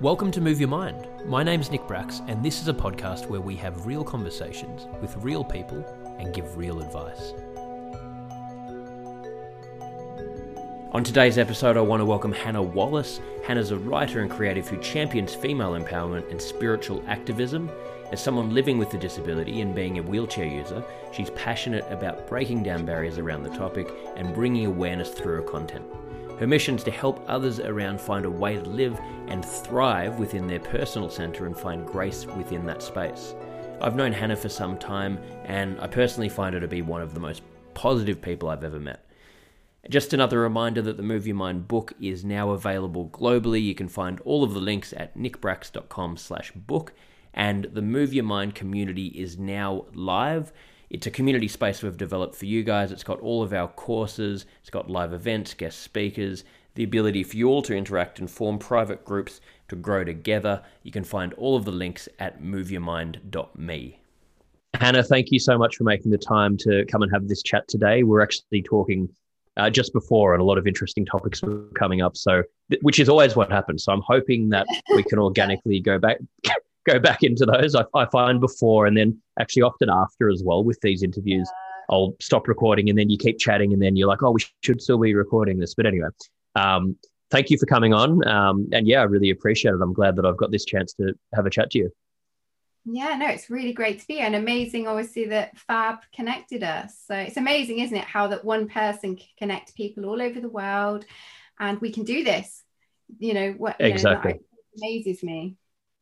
Welcome to Move Your Mind. My name's Nick Bracks, and this is a podcast where we have real conversations with real people and give real advice. On today's episode, I want to welcome Hannah Wallace. Hannah's a writer and creative who champions female empowerment and spiritual activism. As someone living with a disability and being a wheelchair user, she's passionate about breaking down barriers around the topic and bringing awareness through her content. Her mission is to help others around find a way to live and thrive within their personal centre and find grace within that space. I've known Hannah for some time, and I personally find her to be one of the most positive people I've ever met. Just another reminder that the Move Your Mind book is now available globally. You can find all of the links at nickbracks.com slash book, and the Move Your Mind community is now live. It's a community space we've developed for you guys. It's got all of our courses, it's got live events, guest speakers, the ability for you all to interact and form private groups to grow together. You can find all of the links at moveyourmind.me. Hannah, thank you so much for making the time to come and have this chat today. We're actually talking uh, just before, and a lot of interesting topics were coming up. So, which is always what happens. So, I'm hoping that we can organically go back go back into those. I, I, find before and then actually often after as well with these interviews, yeah. I'll stop recording and then you keep chatting and then you're like, oh, we should still be recording this. But anyway, um, thank you for coming on. Um, and yeah, I really appreciate it. I'm glad that I've got this chance to have a chat to you. Yeah, no, it's really great to be here and amazing, obviously, that Fab connected us. So it's amazing, isn't it, how that one person can connect people all over the world and we can do this. You know, what exactly know, amazes me.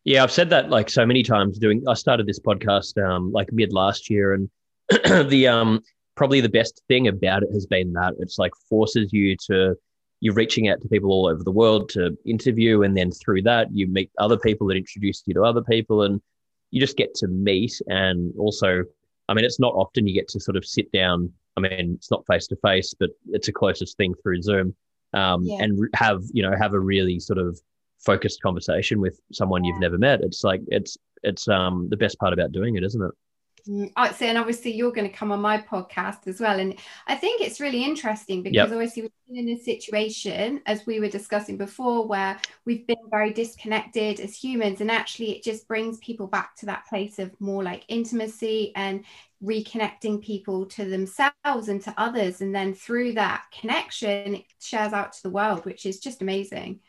Yeah, I've said that like so many times. Doing, I started this podcast um, like mid last year, and the um probably the best thing about it has been that it's like forces you to you're reaching out to people all over the world to interview, and then through that you meet other people that introduce you to other people, and you just get to meet. And also, I mean, it's not often you get to sort of sit down. I mean, it's not face to face, but it's the closest thing through Zoom, um, yeah. and have you know have a really sort of focused conversation with someone you've never met. It's like it's it's um the best part about doing it, isn't it? Mm, I'd say, and obviously you're going to come on my podcast as well. And I think it's really interesting because yep. obviously we've been in a situation, as we were discussing before, where we've been very disconnected as humans. And actually, it just brings people back to that place of more like intimacy and reconnecting people to themselves and to others. And then through that connection, it shares out to the world, which is just amazing.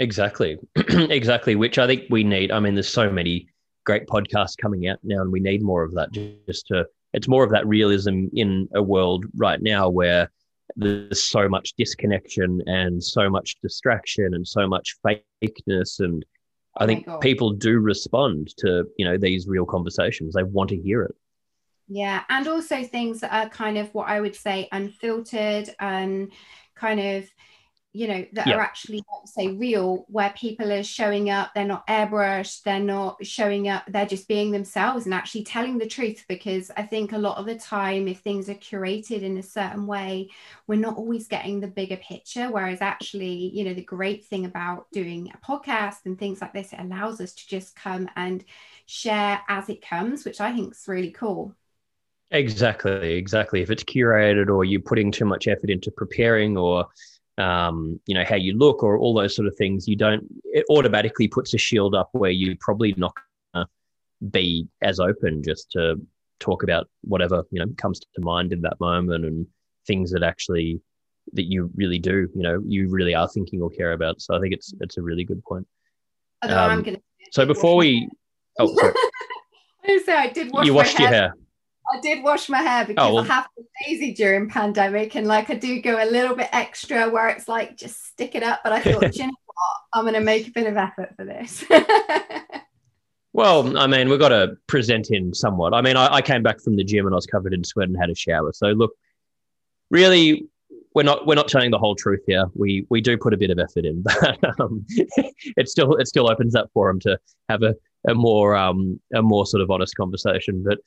Exactly. exactly. Which I think we need. I mean, there's so many great podcasts coming out now, and we need more of that just to, it's more of that realism in a world right now where there's so much disconnection and so much distraction and so much fakeness. And I oh think people do respond to, you know, these real conversations. They want to hear it. Yeah. And also things that are kind of what I would say unfiltered and kind of you know that yeah. are actually say real where people are showing up they're not airbrushed they're not showing up they're just being themselves and actually telling the truth because i think a lot of the time if things are curated in a certain way we're not always getting the bigger picture whereas actually you know the great thing about doing a podcast and things like this it allows us to just come and share as it comes which i think is really cool exactly exactly if it's curated or you're putting too much effort into preparing or um, you know how you look or all those sort of things you don't it automatically puts a shield up where you're probably not going to be as open just to talk about whatever you know comes to mind in that moment and things that actually that you really do you know you really are thinking or care about. So i think it's it's a really good point. Um, so before we oh sorry. I did wash you washed your hair I did wash my hair because oh, well. I have been lazy during pandemic and like I do go a little bit extra where it's like just stick it up. But I thought, you know what? I'm going to make a bit of effort for this. well, I mean, we've got to present in somewhat. I mean, I, I, came back from the gym and I was covered in sweat and had a shower. So look, really, we're not we're not telling the whole truth here. We we do put a bit of effort in, but um, it still it still opens that forum to have a, a more um, a more sort of honest conversation. But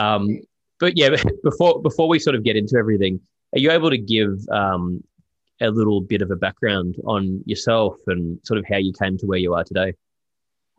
um, but yeah, before before we sort of get into everything, are you able to give um, a little bit of a background on yourself and sort of how you came to where you are today?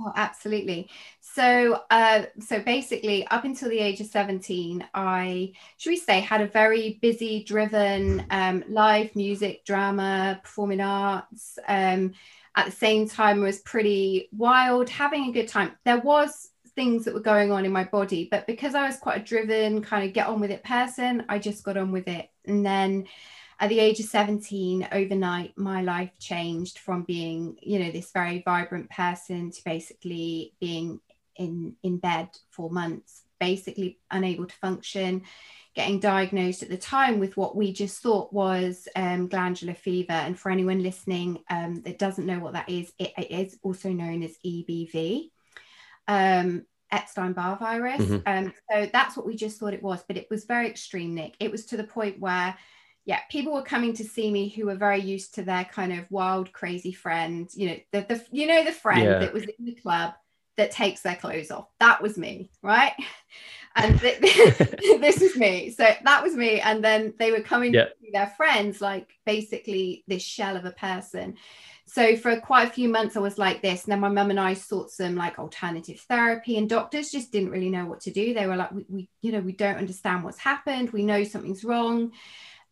Oh, absolutely. So, uh, so basically, up until the age of 17, I, should we say, had a very busy, driven um, live music, drama, performing arts. Um, at the same time, was pretty wild, having a good time. There was things that were going on in my body, but because I was quite a driven, kind of get on with it person, I just got on with it. And then at the age of 17 overnight my life changed from being you know this very vibrant person to basically being in in bed for months basically unable to function getting diagnosed at the time with what we just thought was um, glandular fever and for anyone listening um, that doesn't know what that is it, it is also known as ebv um, epstein-barr virus mm-hmm. Um, so that's what we just thought it was but it was very extreme nick it was to the point where yeah, people were coming to see me who were very used to their kind of wild, crazy friend. You know, the, the you know the friend yeah. that was in the club that takes their clothes off. That was me, right? And th- this is me. So that was me. And then they were coming yeah. to their friends, like basically this shell of a person. So for quite a few months, I was like this. And then my mum and I sought some like alternative therapy, and doctors just didn't really know what to do. They were like, we, we you know, we don't understand what's happened. We know something's wrong.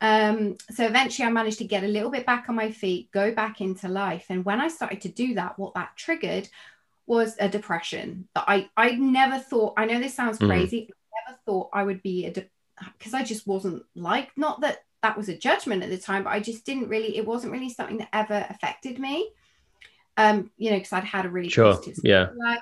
Um, so eventually I managed to get a little bit back on my feet, go back into life. And when I started to do that, what that triggered was a depression that I, I never thought, I know this sounds mm. crazy, I never thought I would be a, because de- I just wasn't like, not that that was a judgment at the time, but I just didn't really, it wasn't really something that ever affected me. Um, you know, because I'd had a really sure. positive yeah. Life.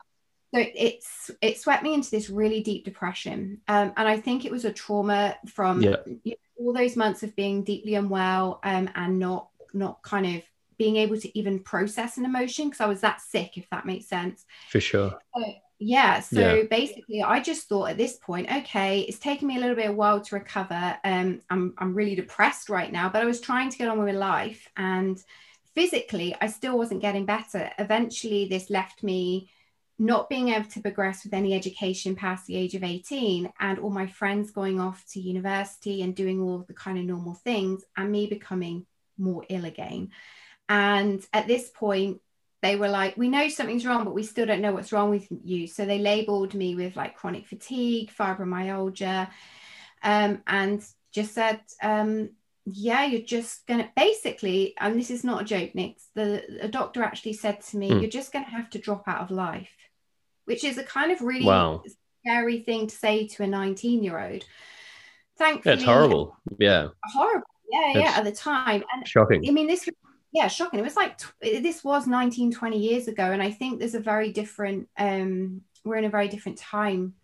So it's it swept me into this really deep depression, um, and I think it was a trauma from yeah. you know, all those months of being deeply unwell um, and not not kind of being able to even process an emotion because I was that sick, if that makes sense. For sure. So, yeah. So yeah. basically, I just thought at this point, okay, it's taken me a little bit of while to recover. Um, I'm I'm really depressed right now, but I was trying to get on with my life, and physically, I still wasn't getting better. Eventually, this left me not being able to progress with any education past the age of 18 and all my friends going off to university and doing all the kind of normal things and me becoming more ill again and at this point they were like we know something's wrong but we still don't know what's wrong with you so they labeled me with like chronic fatigue fibromyalgia um, and just said um, yeah you're just gonna basically and this is not a joke nick the, doctor actually said to me mm. you're just gonna have to drop out of life which is a kind of really wow. scary thing to say to a 19 year old. Thankfully, it's horrible. Yeah. Horrible. Yeah, yeah, at the time. And shocking. I mean, this yeah, shocking. It was like this was 19, 20 years ago. And I think there's a very different, um, we're in a very different time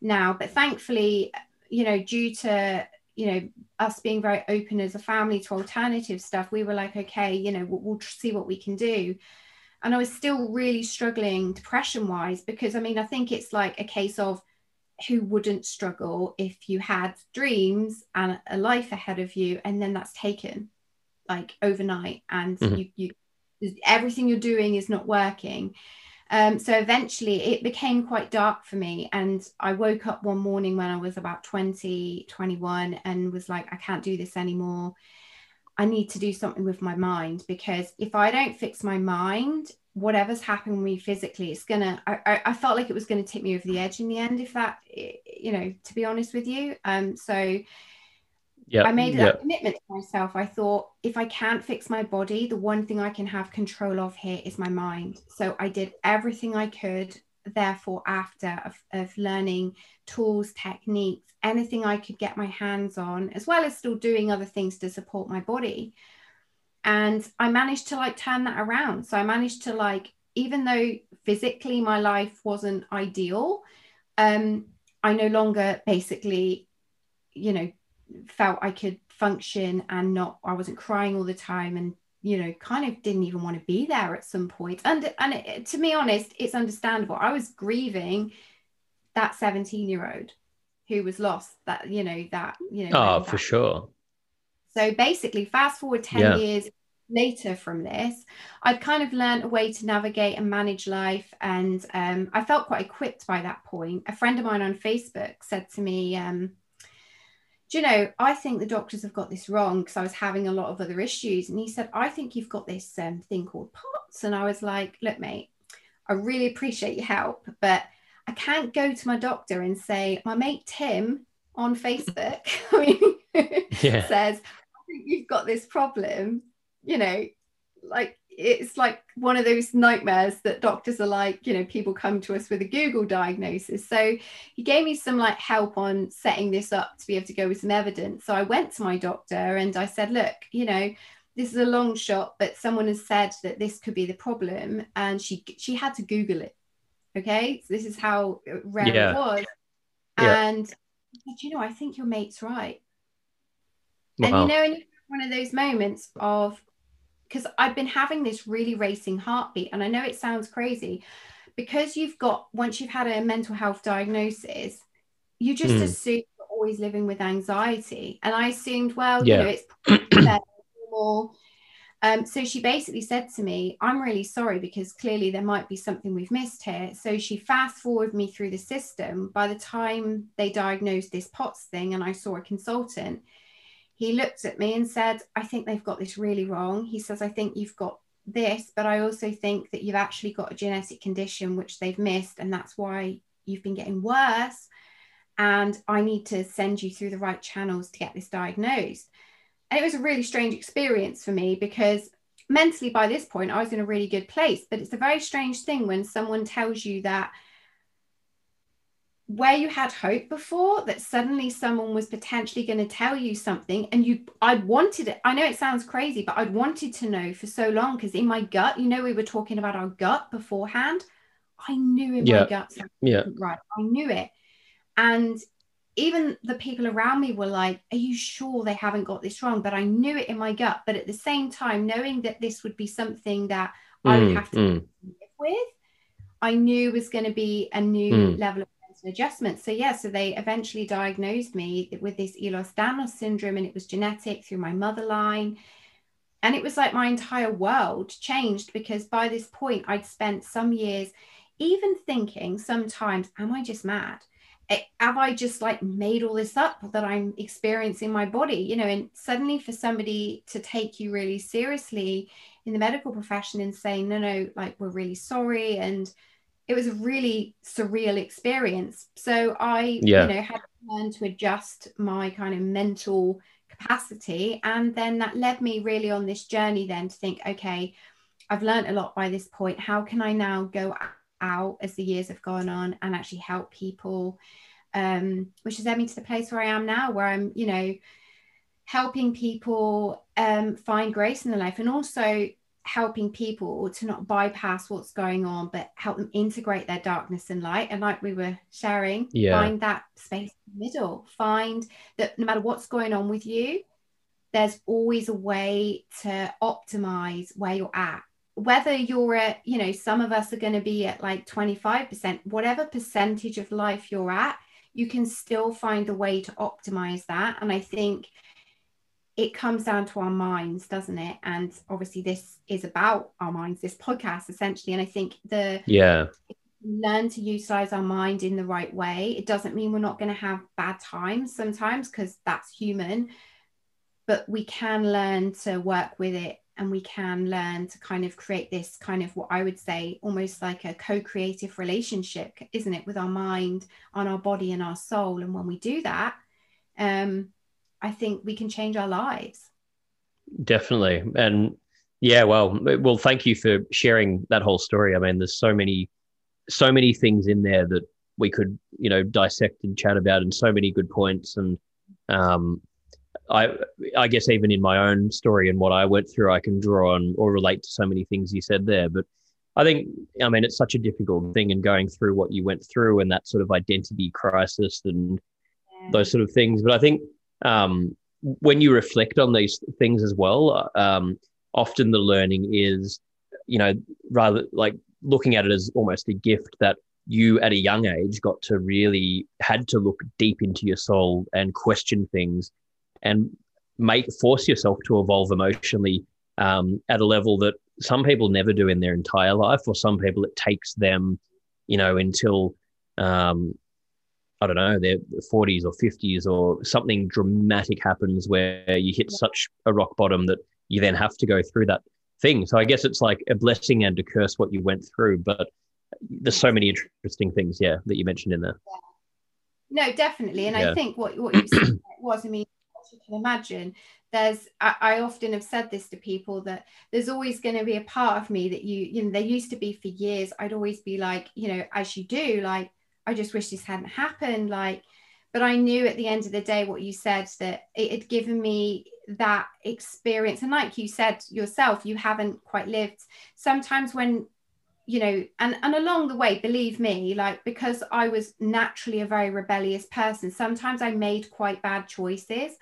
now. But thankfully, you know, due to you know us being very open as a family to alternative stuff we were like okay you know we'll, we'll see what we can do and I was still really struggling depression wise because I mean, I think it's like a case of who wouldn't struggle if you had dreams and a life ahead of you and then that's taken like overnight and mm-hmm. you, you everything you're doing is not working. Um, so eventually it became quite dark for me. And I woke up one morning when I was about 20, 21 and was like, I can't do this anymore. I need to do something with my mind because if I don't fix my mind, whatever's happened with me physically, it's gonna. I, I felt like it was gonna tip me over the edge in the end. If that, you know, to be honest with you, um, so yeah, I made that commitment to myself. I thought if I can't fix my body, the one thing I can have control of here is my mind. So I did everything I could therefore after of, of learning tools techniques anything i could get my hands on as well as still doing other things to support my body and i managed to like turn that around so i managed to like even though physically my life wasn't ideal um i no longer basically you know felt i could function and not i wasn't crying all the time and you know kind of didn't even want to be there at some point and and it, to be honest it's understandable i was grieving that 17 year old who was lost that you know that you know oh for sure so So basically, fast forward 10 yeah. years later from this, I'd kind of learned a way to navigate and manage life. And um, I felt quite equipped by that point. A friend of mine on Facebook said to me, um, do you know, I think the doctors have got this wrong because I was having a lot of other issues. And he said, I think you've got this um, thing called POTS. And I was like, look, mate, I really appreciate your help, but I can't go to my doctor and say, my mate Tim on Facebook yeah. says, I think you've got this problem. You know, like it's like one of those nightmares that doctors are like, you know, people come to us with a Google diagnosis. So he gave me some like help on setting this up to be able to go with some evidence. So I went to my doctor and I said, look, you know, this is a long shot, but someone has said that this could be the problem. And she she had to Google it. Okay. So this is how rare yeah. it was. Yeah. And said, you know, I think your mate's right. Wow. And you know, in one of those moments of because I've been having this really racing heartbeat. And I know it sounds crazy because you've got, once you've had a mental health diagnosis, you just mm. assume you're always living with anxiety. And I assumed, well, yeah. you know, it's normal. Um, so she basically said to me, I'm really sorry because clearly there might be something we've missed here. So she fast forwarded me through the system. By the time they diagnosed this POTS thing and I saw a consultant, he looked at me and said, I think they've got this really wrong. He says, I think you've got this, but I also think that you've actually got a genetic condition which they've missed, and that's why you've been getting worse. And I need to send you through the right channels to get this diagnosed. And it was a really strange experience for me because mentally by this point I was in a really good place. But it's a very strange thing when someone tells you that where you had hope before that suddenly someone was potentially going to tell you something and you I'd wanted it I know it sounds crazy but I'd wanted to know for so long because in my gut you know we were talking about our gut beforehand I knew in yeah. my gut yeah right I knew it and even the people around me were like are you sure they haven't got this wrong but I knew it in my gut but at the same time knowing that this would be something that mm, I would mm, have to mm. live with I knew was going to be a new mm. level of an adjustment. So yeah, so they eventually diagnosed me with this Ehlers-Danlos syndrome, and it was genetic through my mother line. And it was like my entire world changed because by this point I'd spent some years even thinking sometimes, am I just mad? Have I just like made all this up that I'm experiencing my body? You know, and suddenly for somebody to take you really seriously in the medical profession and say, no, no, like we're really sorry and it was a really surreal experience. So I, yeah. you know, had to learn to adjust my kind of mental capacity. And then that led me really on this journey then to think, okay, I've learned a lot by this point. How can I now go out as the years have gone on and actually help people? Um, which has led me to the place where I am now, where I'm, you know, helping people um, find grace in their life and also helping people to not bypass what's going on, but help them integrate their darkness and light. And like we were sharing, yeah. find that space in the middle. Find that no matter what's going on with you, there's always a way to optimize where you're at. Whether you're at, you know, some of us are going to be at like 25%, whatever percentage of life you're at, you can still find a way to optimize that. And I think it comes down to our minds, doesn't it? And obviously, this is about our minds, this podcast essentially. And I think the yeah learn to utilize our mind in the right way. It doesn't mean we're not going to have bad times sometimes because that's human, but we can learn to work with it and we can learn to kind of create this kind of what I would say almost like a co creative relationship, isn't it, with our mind, on our body, and our soul. And when we do that, um, I think we can change our lives. Definitely. And yeah, well, well, thank you for sharing that whole story. I mean, there's so many, so many things in there that we could, you know, dissect and chat about, and so many good points. And um, I, I guess even in my own story and what I went through, I can draw on or relate to so many things you said there. But I think, I mean, it's such a difficult thing, and going through what you went through and that sort of identity crisis and yeah. those sort of things. But I think um, when you reflect on these things as well, um, often the learning is, you know, rather like looking at it as almost a gift that you at a young age got to really had to look deep into your soul and question things. And make force yourself to evolve emotionally um, at a level that some people never do in their entire life, or some people it takes them, you know, until um, I don't know, their 40s or 50s, or something dramatic happens where you hit such a rock bottom that you then have to go through that thing. So I guess it's like a blessing and a curse what you went through, but there's so many interesting things, yeah, that you mentioned in there. No, definitely, and yeah. I think what what you said was, I mean, you can imagine, there's I, I, often have said this to people that there's always going to be a part of me that you you know there used to be for years. I'd always be like, you know, as you do, like I just wish this hadn't happened, like. But I knew at the end of the day what you said that it had given me that experience and like you said yourself you haven't quite lived sometimes when you know and and along the way believe me like because i was naturally a very rebellious person sometimes i made quite bad choices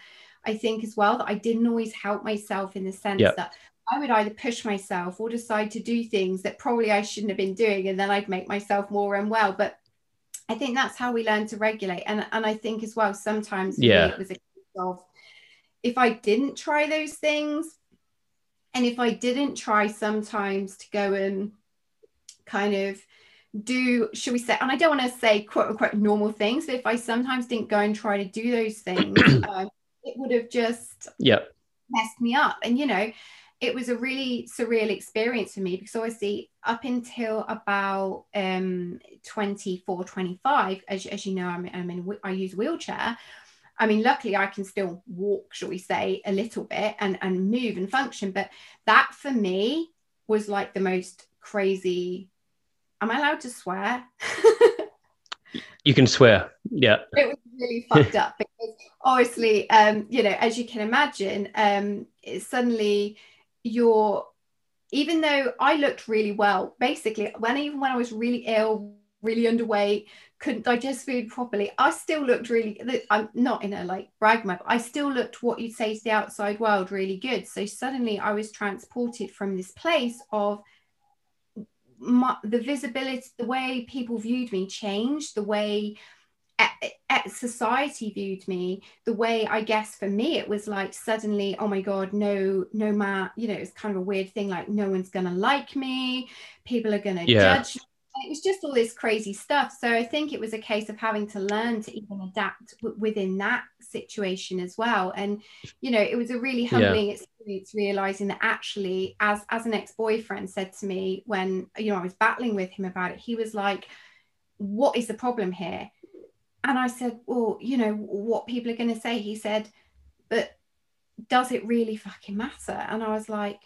i think as well that i didn't always help myself in the sense yep. that i would either push myself or decide to do things that probably i shouldn't have been doing and then i'd make myself more unwell but i think that's how we learn to regulate. And and i think as well sometimes yeah. it was a case of if i didn't try those things and if i didn't try sometimes to go and kind of do should we say and i don't want to say quote unquote normal things but if i sometimes didn't go and try to do those things um, it would have just yeah messed me up. And you know it was a really surreal experience for me because obviously up until about um 24 25 as, as you know I'm, I'm in i use wheelchair I mean, luckily I can still walk, shall we say, a little bit and, and move and function. But that for me was like the most crazy am I allowed to swear? you can swear. Yeah. It was really fucked up because obviously, um, you know, as you can imagine, um, suddenly you're, even though I looked really well, basically, when even when I was really ill, really underweight, couldn't digest food properly, I still looked really. I'm not in a like brag mode. I still looked what you'd say to the outside world really good. So suddenly, I was transported from this place of my, the visibility, the way people viewed me changed, the way society viewed me the way i guess for me it was like suddenly oh my god no no man you know it's kind of a weird thing like no one's gonna like me people are gonna yeah. judge it was just all this crazy stuff. So I think it was a case of having to learn to even adapt w- within that situation as well. And you know, it was a really humbling yeah. experience realizing that actually, as as an ex boyfriend said to me when you know I was battling with him about it, he was like, "What is the problem here?" And I said, "Well, you know, what people are going to say." He said, "But does it really fucking matter?" And I was like,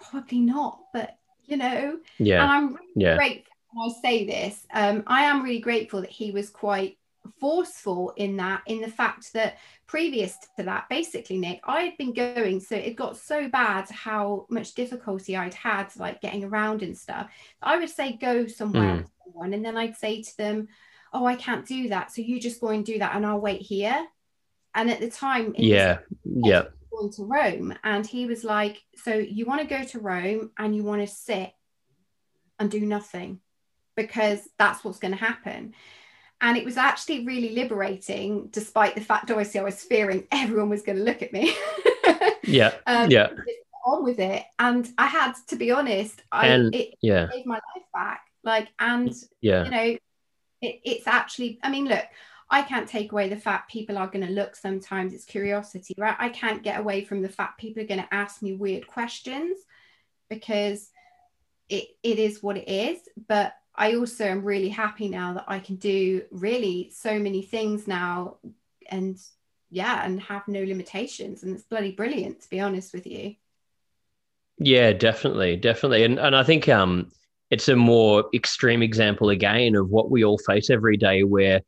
"Probably not." But you know, yeah, and I'm really yeah. grateful I say this, um, I am really grateful that he was quite forceful in that, in the fact that previous to that, basically, Nick, I had been going, so it got so bad how much difficulty I'd had, like getting around and stuff. I would say, go somewhere, mm. someone, and then I'd say to them, Oh, I can't do that. So you just go and do that, and I'll wait here. And at the time, yeah, yeah. Going to Rome, and he was like, So you want to go to Rome and you want to sit and do nothing because that's what's going to happen. And it was actually really liberating, despite the fact, obviously, I was fearing everyone was going to look at me. yeah. Um, yeah. On with it. And I had to be honest, I and, it yeah. gave my life back. Like, and, yeah. you know, it, it's actually, I mean, look, I can't take away the fact people are going to look sometimes. It's curiosity, right? I can't get away from the fact people are going to ask me weird questions because it, it is what it is. But I also am really happy now that I can do really so many things now and yeah, and have no limitations. And it's bloody brilliant to be honest with you. Yeah, definitely. Definitely. And and I think um it's a more extreme example again of what we all face every day where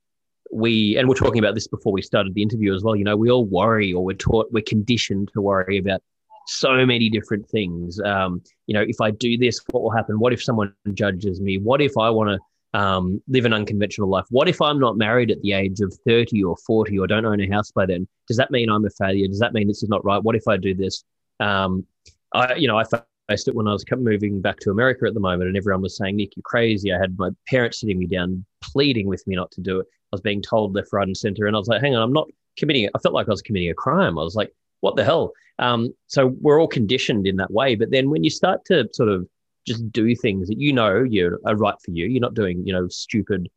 we and we're talking about this before we started the interview as well, you know, we all worry or we're taught we're conditioned to worry about so many different things. Um, you know, if I do this, what will happen? What if someone judges me? What if I want to um, live an unconventional life? What if I'm not married at the age of 30 or 40 or don't own a house by then? Does that mean I'm a failure? Does that mean this is not right? What if I do this? Um, I, you know, I faced it when I was moving back to America at the moment, and everyone was saying, Nick, you're crazy. I had my parents sitting me down, pleading with me not to do it. I was being told left, right, and center. And I was like, hang on, I'm not committing it. I felt like I was committing a crime. I was like, what the hell? Um, so we're all conditioned in that way. But then when you start to sort of just do things that you know you are right for you, you're not doing, you know, stupid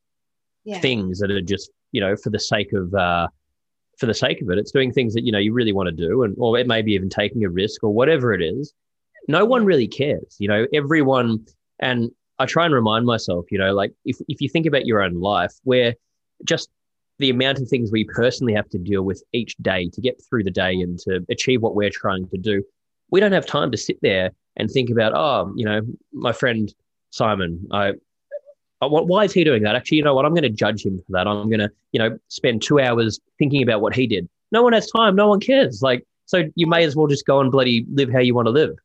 yeah. things that are just, you know, for the sake of uh, for the sake of it. It's doing things that you know you really want to do, and or it may be even taking a risk or whatever it is. No one really cares. You know, everyone. And I try and remind myself, you know, like if if you think about your own life, where just the amount of things we personally have to deal with each day to get through the day and to achieve what we're trying to do, we don't have time to sit there and think about, oh, you know, my friend Simon, I why is he doing that? Actually, you know what? I'm going to judge him for that. I'm going to, you know, spend two hours thinking about what he did. No one has time. No one cares. Like, so you may as well just go and bloody live how you want to live.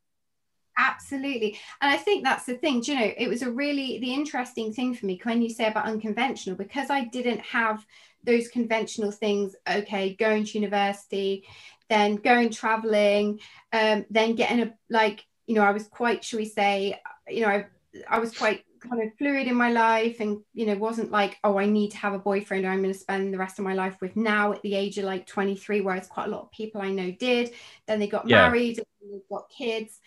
Absolutely. And I think that's the thing. Do you know, it was a really the interesting thing for me when you say about unconventional, because I didn't have those conventional things. Okay, going to university, then going traveling, um, then getting a like, you know, I was quite, should we say, you know, I, I was quite kind of fluid in my life and you know wasn't like oh i need to have a boyfriend i'm going to spend the rest of my life with now at the age of like 23 whereas quite a lot of people i know did then they got yeah. married and got kids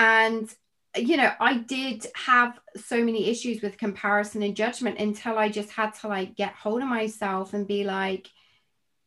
and you know i did have so many issues with comparison and judgment until i just had to like get hold of myself and be like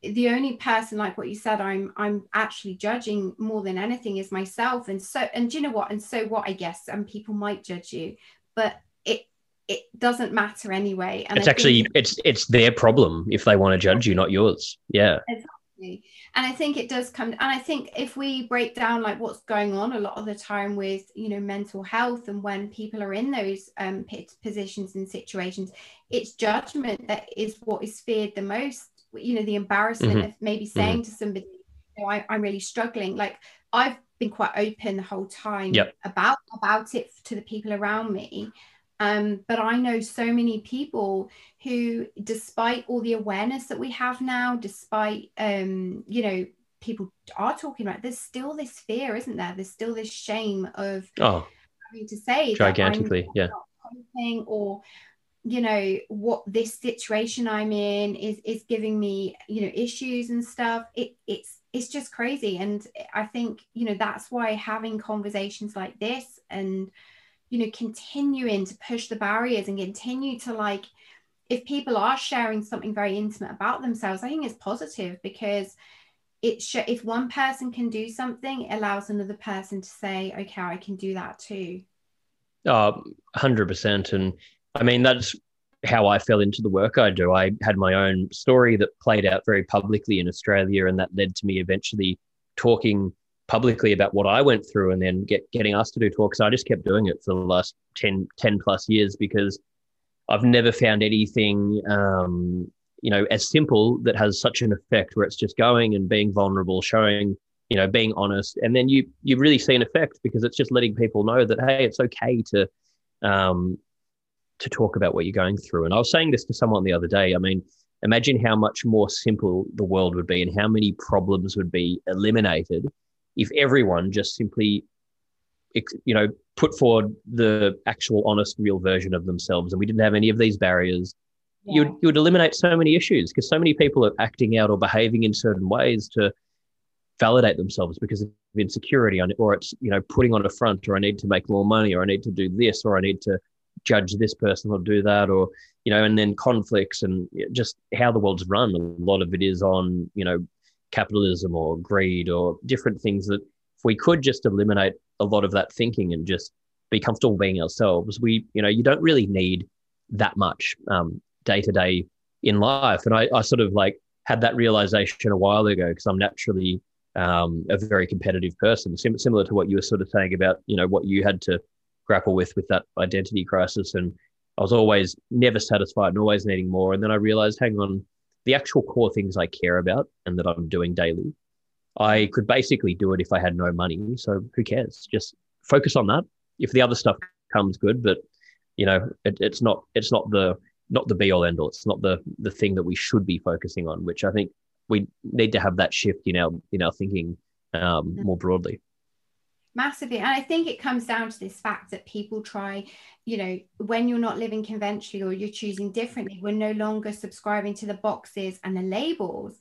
the only person like what you said i'm i'm actually judging more than anything is myself and so and you know what and so what i guess and people might judge you but it it doesn't matter anyway. And it's I actually it's it's their problem if they want to judge you, not yours. Yeah. Exactly. And I think it does come and I think if we break down like what's going on a lot of the time with you know mental health and when people are in those um positions and situations, it's judgment that is what is feared the most. You know, the embarrassment mm-hmm. of maybe saying mm-hmm. to somebody, you know, I, I'm really struggling. Like I've been quite open the whole time yep. about about it to the people around me um, but I know so many people who, despite all the awareness that we have now, despite, um, you know, people are talking about, there's still this fear, isn't there? There's still this shame of oh, having to say gigantically, yeah. Or, you know, what this situation I'm in is is giving me, you know, issues and stuff. It it's it's just crazy. And I think, you know, that's why having conversations like this and you know continuing to push the barriers and continue to like if people are sharing something very intimate about themselves i think it's positive because it sh- if one person can do something it allows another person to say okay i can do that too. Uh, 100% and i mean that's how i fell into the work i do. I had my own story that played out very publicly in australia and that led to me eventually talking publicly about what I went through and then get getting us to do talks. I just kept doing it for the last 10, 10 plus years because I've never found anything, um, you know, as simple that has such an effect where it's just going and being vulnerable, showing, you know, being honest. And then you, you really see an effect because it's just letting people know that, hey, it's okay to, um, to talk about what you're going through. And I was saying this to someone the other day. I mean, imagine how much more simple the world would be and how many problems would be eliminated if everyone just simply you know put forward the actual honest real version of themselves and we didn't have any of these barriers yeah. you, would, you would eliminate so many issues because so many people are acting out or behaving in certain ways to validate themselves because of insecurity or it's you know putting on a front or i need to make more money or i need to do this or i need to judge this person or do that or you know and then conflicts and just how the world's run a lot of it is on you know capitalism or greed or different things that if we could just eliminate a lot of that thinking and just be comfortable being ourselves, we, you know, you don't really need that much day to day in life. And I, I sort of like had that realization a while ago because I'm naturally um, a very competitive person, Sim- similar to what you were sort of saying about, you know, what you had to grapple with with that identity crisis. And I was always never satisfied and always needing more. And then I realized, hang on, the actual core things I care about and that I'm doing daily, I could basically do it if I had no money. So who cares? Just focus on that. If the other stuff comes good, but you know, it, it's not it's not the not the be all end all. It's not the the thing that we should be focusing on, which I think we need to have that shift in our in our thinking um, more broadly massively. And i think it comes down to this fact that people try you know when you're not living conventionally or you're choosing differently we're no longer subscribing to the boxes and the labels.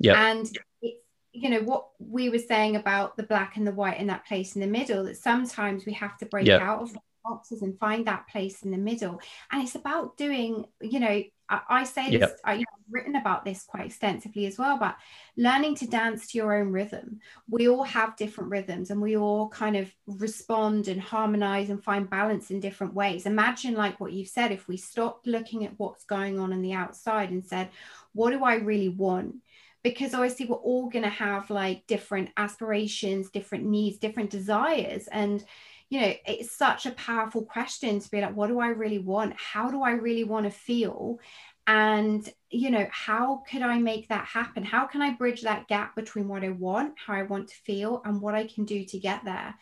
Yeah and it's you know what we were saying about the black and the white and that place in the middle that sometimes we have to break yep. out of boxes and find that place in the middle. And it's about doing you know i, I say this yep. I, you know, I've written about this quite extensively as well but learning to dance to your own rhythm. We all have different rhythms and we all kind of respond and harmonize and find balance in different ways. Imagine like what you've said if we stopped looking at what's going on in the outside and said what do i really want? Because obviously we're all going to have like different aspirations different needs different desires and you know it's such a powerful question to be like what do i really want? How do i really want to feel? And you know how could i make that happen? How can i bridge that gap between what i want how i want to feel and what i can do to get there?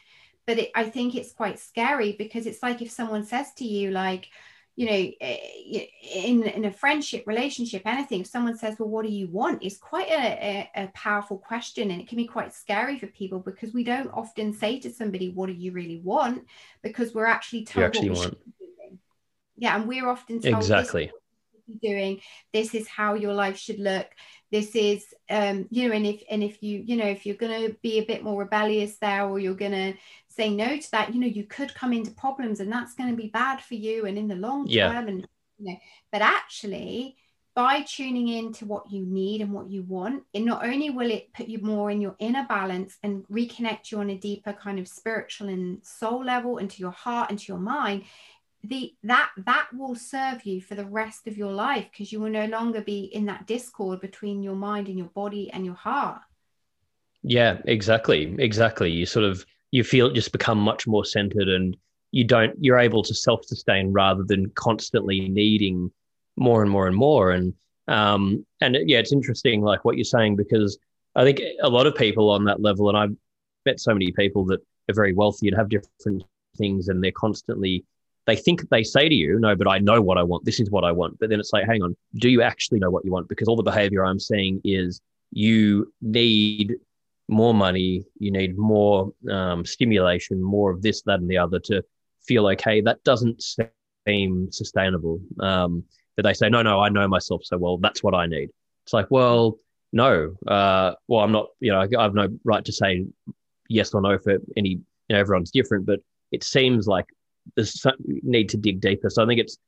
But it, i think it's quite scary because it's like if someone says to you like you know eh, in in a friendship relationship anything if someone says well what do you want? is quite a, a, a, powerful question and it can be quite scary for people because we don't often say to somebody what do you really want? because we're actually told you actually what we want. yeah and we're often told exactly. doing. This is how your life should look. This is um you know and if and if you you know if you're going to be a bit more rebellious there or you're going to say no to that you know you could come into problems and that's going to be bad for you and in the long term yeah. and you know but actually by tuning in to what you need and what you want it not only will it put you more in your inner balance and reconnect you on a deeper kind of spiritual and soul level into your heart and to your mind the that that will serve you for the rest of your life because you will no longer be in that discord between your mind and your body and your heart yeah exactly exactly you sort of you feel it just become much more centered and you don't you're able to self-sustain rather than constantly needing more and more and more. And um and yeah it's interesting like what you're saying because i think a lot of people on that level and i've met so many people that are very wealthy and have different things and they're constantly they think they say to you no but i know what i want. This is what i want. But then it's like hang on. Do you actually know what you want? Because all the behavior i'm seeing is you need more money, you need more um, stimulation, more of this, that, and the other to feel okay. That doesn't seem sustainable. Um, but they say, no, no, I know myself so well. That's what I need. It's like, well, no. Uh, well, I'm not. You know, I, have no right to say yes or no for any. You know, everyone's different, but it seems like there's some need to dig deeper. So I think it's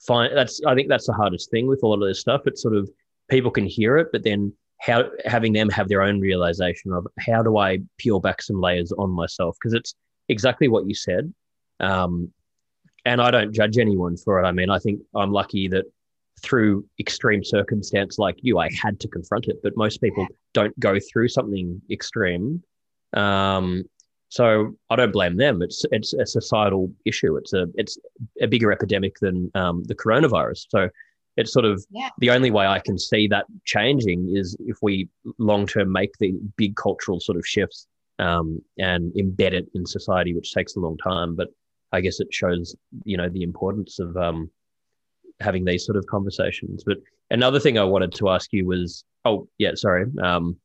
fine. That's I think that's the hardest thing with a lot of this stuff. It's sort of people can hear it, but then how having them have their own realization of how do I peel back some layers on myself because it's exactly what you said. Um, and I don't judge anyone for it. I mean, I think I'm lucky that through extreme circumstance like you, I had to confront it. But most people don't go through something extreme. Um, so I don't blame them. It's it's a societal issue. It's a it's a bigger epidemic than um, the coronavirus. So it's sort of yeah. the only way I can see that changing is if we long term make the big cultural sort of shifts um, and embed it in society, which takes a long time. But I guess it shows, you know, the importance of um, having these sort of conversations. But another thing I wanted to ask you was, oh yeah, sorry. Um,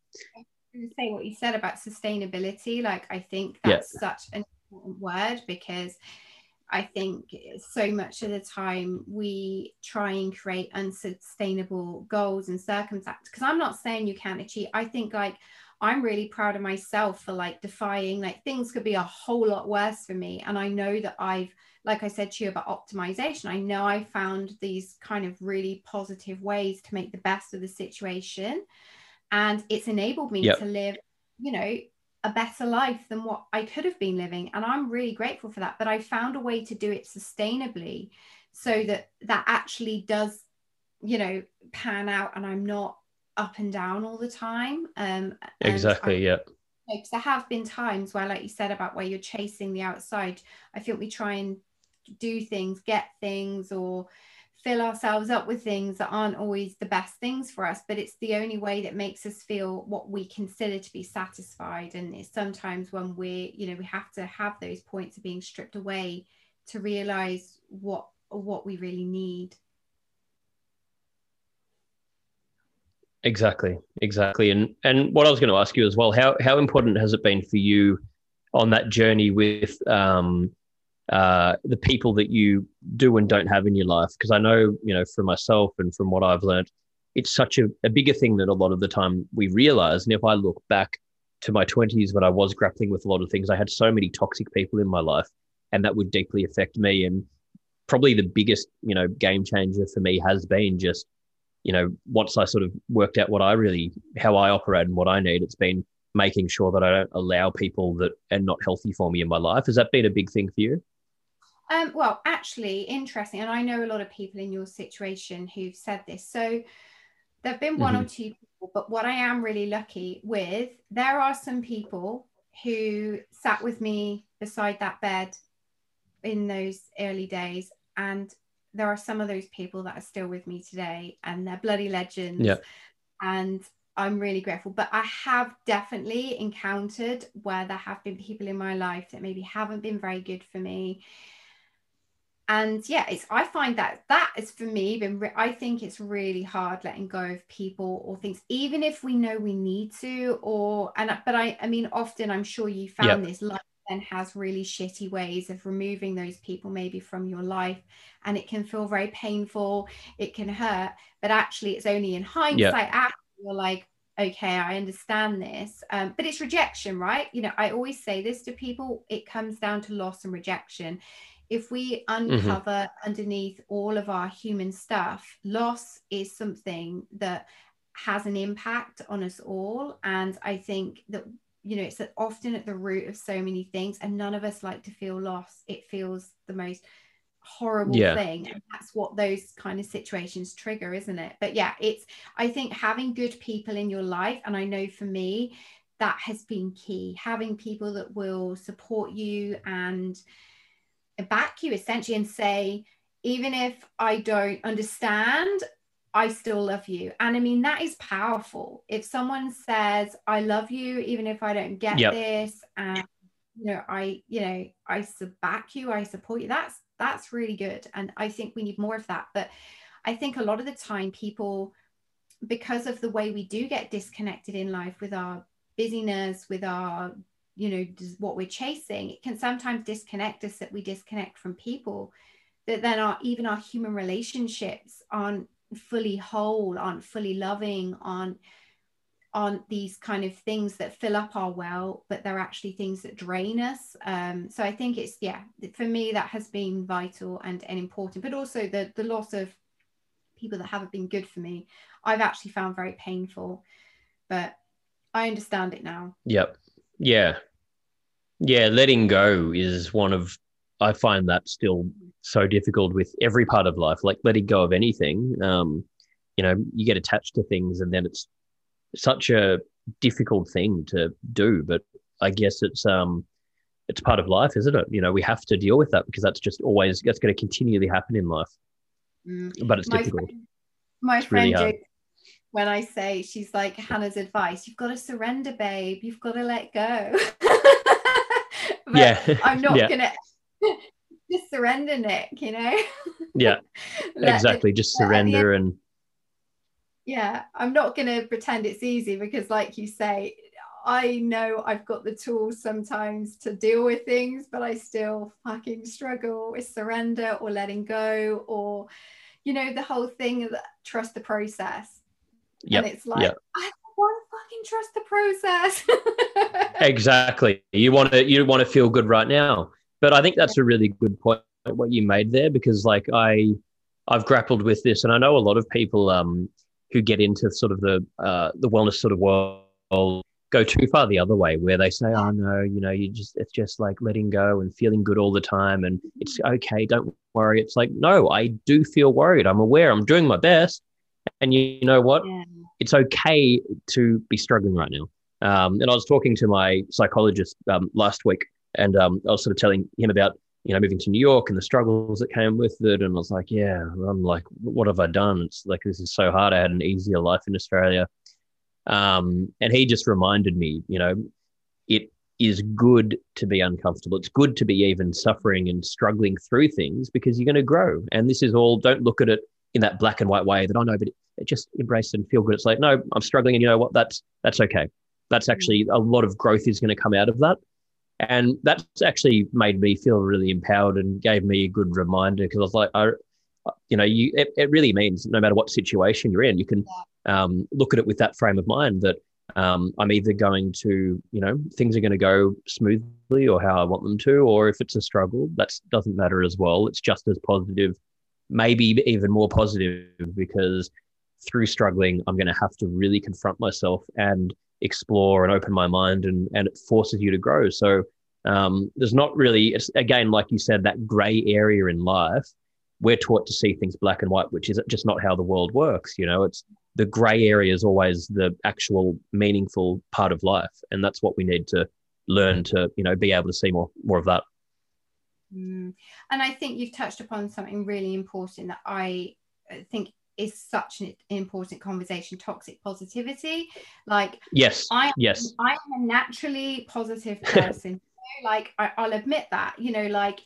say what you said about sustainability. Like I think that's yeah. such an important word because I think so much of the time we try and create unsustainable goals and circumstances. Because I'm not saying you can't achieve. I think like I'm really proud of myself for like defying like things could be a whole lot worse for me. And I know that I've, like I said to you about optimization, I know I found these kind of really positive ways to make the best of the situation. And it's enabled me yep. to live, you know, a better life than what I could have been living. And I'm really grateful for that. But I found a way to do it sustainably so that that actually does, you know, pan out and I'm not up and down all the time. Um, exactly. I, yeah. Because there have been times where, like you said, about where you're chasing the outside, I think we try and do things, get things, or fill ourselves up with things that aren't always the best things for us but it's the only way that makes us feel what we consider to be satisfied. And it's sometimes when we're, you know we have to have those points of being stripped away to realize what what we really need. Exactly exactly. And and what i was going to ask you as well how how important has it been for you on that journey with um uh, the people that you do and don't have in your life. Because I know, you know, for myself and from what I've learned, it's such a, a bigger thing that a lot of the time we realize. And if I look back to my 20s when I was grappling with a lot of things, I had so many toxic people in my life, and that would deeply affect me. And probably the biggest, you know, game changer for me has been just, you know, once I sort of worked out what I really, how I operate and what I need, it's been making sure that I don't allow people that are not healthy for me in my life. Has that been a big thing for you? Um, well, actually, interesting. And I know a lot of people in your situation who've said this. So there have been one mm-hmm. or two people, but what I am really lucky with, there are some people who sat with me beside that bed in those early days. And there are some of those people that are still with me today and they're bloody legends. Yeah. And I'm really grateful. But I have definitely encountered where there have been people in my life that maybe haven't been very good for me and yeah it's i find that that is for me been re- i think it's really hard letting go of people or things even if we know we need to or and but i i mean often i'm sure you found yep. this life then has really shitty ways of removing those people maybe from your life and it can feel very painful it can hurt but actually it's only in hindsight yep. after you're like okay i understand this um, but it's rejection right you know i always say this to people it comes down to loss and rejection if we mm-hmm. uncover mm-hmm. underneath all of our human stuff, loss is something that has an impact on us all. And I think that, you know, it's often at the root of so many things, and none of us like to feel loss. It feels the most horrible yeah. thing. And that's what those kind of situations trigger, isn't it? But yeah, it's, I think having good people in your life, and I know for me, that has been key having people that will support you and back you essentially and say, even if I don't understand, I still love you. And I mean, that is powerful. If someone says, I love you, even if I don't get yep. this, and you know, I, you know, I back you, I support you, that's that's really good. And I think we need more of that. But I think a lot of the time people, because of the way we do get disconnected in life with our busyness, with our you know what we're chasing it can sometimes disconnect us that we disconnect from people that then our even our human relationships aren't fully whole aren't fully loving on on these kind of things that fill up our well but they're actually things that drain us. Um, so i think it's yeah for me that has been vital and, and important but also the the loss of people that haven't been good for me i've actually found very painful but i understand it now. Yep yeah. Yeah, letting go is one of I find that still so difficult with every part of life, like letting go of anything. Um, you know, you get attached to things and then it's such a difficult thing to do. But I guess it's um it's part of life, isn't it? You know, we have to deal with that because that's just always that's going to continually happen in life. Mm. But it's my difficult. Friend, my it's friend really when I say she's like Hannah's advice, you've got to surrender, babe. You've got to let go. yeah. I'm not yeah. gonna just surrender, Nick, you know? yeah. exactly. just surrender and yeah, I'm not gonna pretend it's easy because like you say, I know I've got the tools sometimes to deal with things, but I still fucking struggle with surrender or letting go or you know the whole thing of trust the process Yep. And it's like, yep. I want to fucking trust the process. exactly. You want to you want to feel good right now. But I think that's a really good point what you made there because like I I've grappled with this and I know a lot of people um who get into sort of the uh the wellness sort of world go too far the other way where they say oh no you know you just it's just like letting go and feeling good all the time and it's okay don't worry it's like no i do feel worried i'm aware i'm doing my best and you, know what? Yeah. It's okay to be struggling right now. Um, and I was talking to my psychologist um, last week, and um, I was sort of telling him about you know moving to New York and the struggles that came with it. And I was like, yeah, I'm like, what have I done? It's like this is so hard. I had an easier life in Australia. Um, and he just reminded me, you know, it is good to be uncomfortable. It's good to be even suffering and struggling through things because you're going to grow. And this is all. Don't look at it in that black and white way that I know, but it, just embrace and feel good. It's like, no, I'm struggling, and you know what? That's that's okay. That's actually a lot of growth is going to come out of that, and that's actually made me feel really empowered and gave me a good reminder because I was like, I, you know, you it, it really means no matter what situation you're in, you can um, look at it with that frame of mind that um, I'm either going to, you know, things are going to go smoothly or how I want them to, or if it's a struggle, that doesn't matter as well. It's just as positive, maybe even more positive, because through struggling, I'm going to have to really confront myself and explore and open my mind, and and it forces you to grow. So um, there's not really, it's again, like you said, that gray area in life. We're taught to see things black and white, which is just not how the world works. You know, it's the gray area is always the actual meaningful part of life, and that's what we need to learn to, you know, be able to see more more of that. Mm. And I think you've touched upon something really important that I think is such an important conversation toxic positivity like yes i yes i am a naturally positive person like I, i'll admit that you know like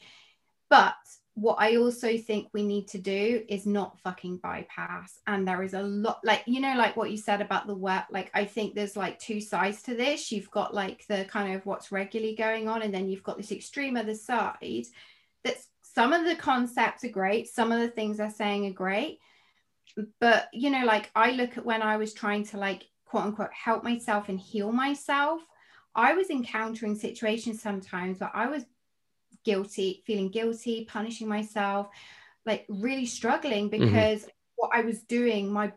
but what I also think we need to do is not fucking bypass. And there is a lot, like, you know, like what you said about the work. Like, I think there's like two sides to this. You've got like the kind of what's regularly going on, and then you've got this extreme other side that's some of the concepts are great, some of the things they're saying are great. But, you know, like I look at when I was trying to like quote unquote help myself and heal myself, I was encountering situations sometimes where I was guilty, feeling guilty, punishing myself, like really struggling mm-hmm. because mm-hmm. what I was doing, my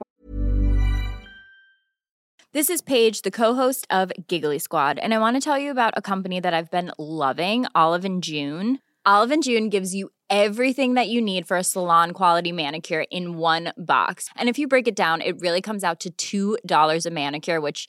this is Paige, the co-host of Giggly Squad, and I want to tell you about a company that I've been loving, Olive and June. Olive and June gives you everything that you need for a salon quality manicure in one box. And if you break it down, it really comes out to $2 a manicure, which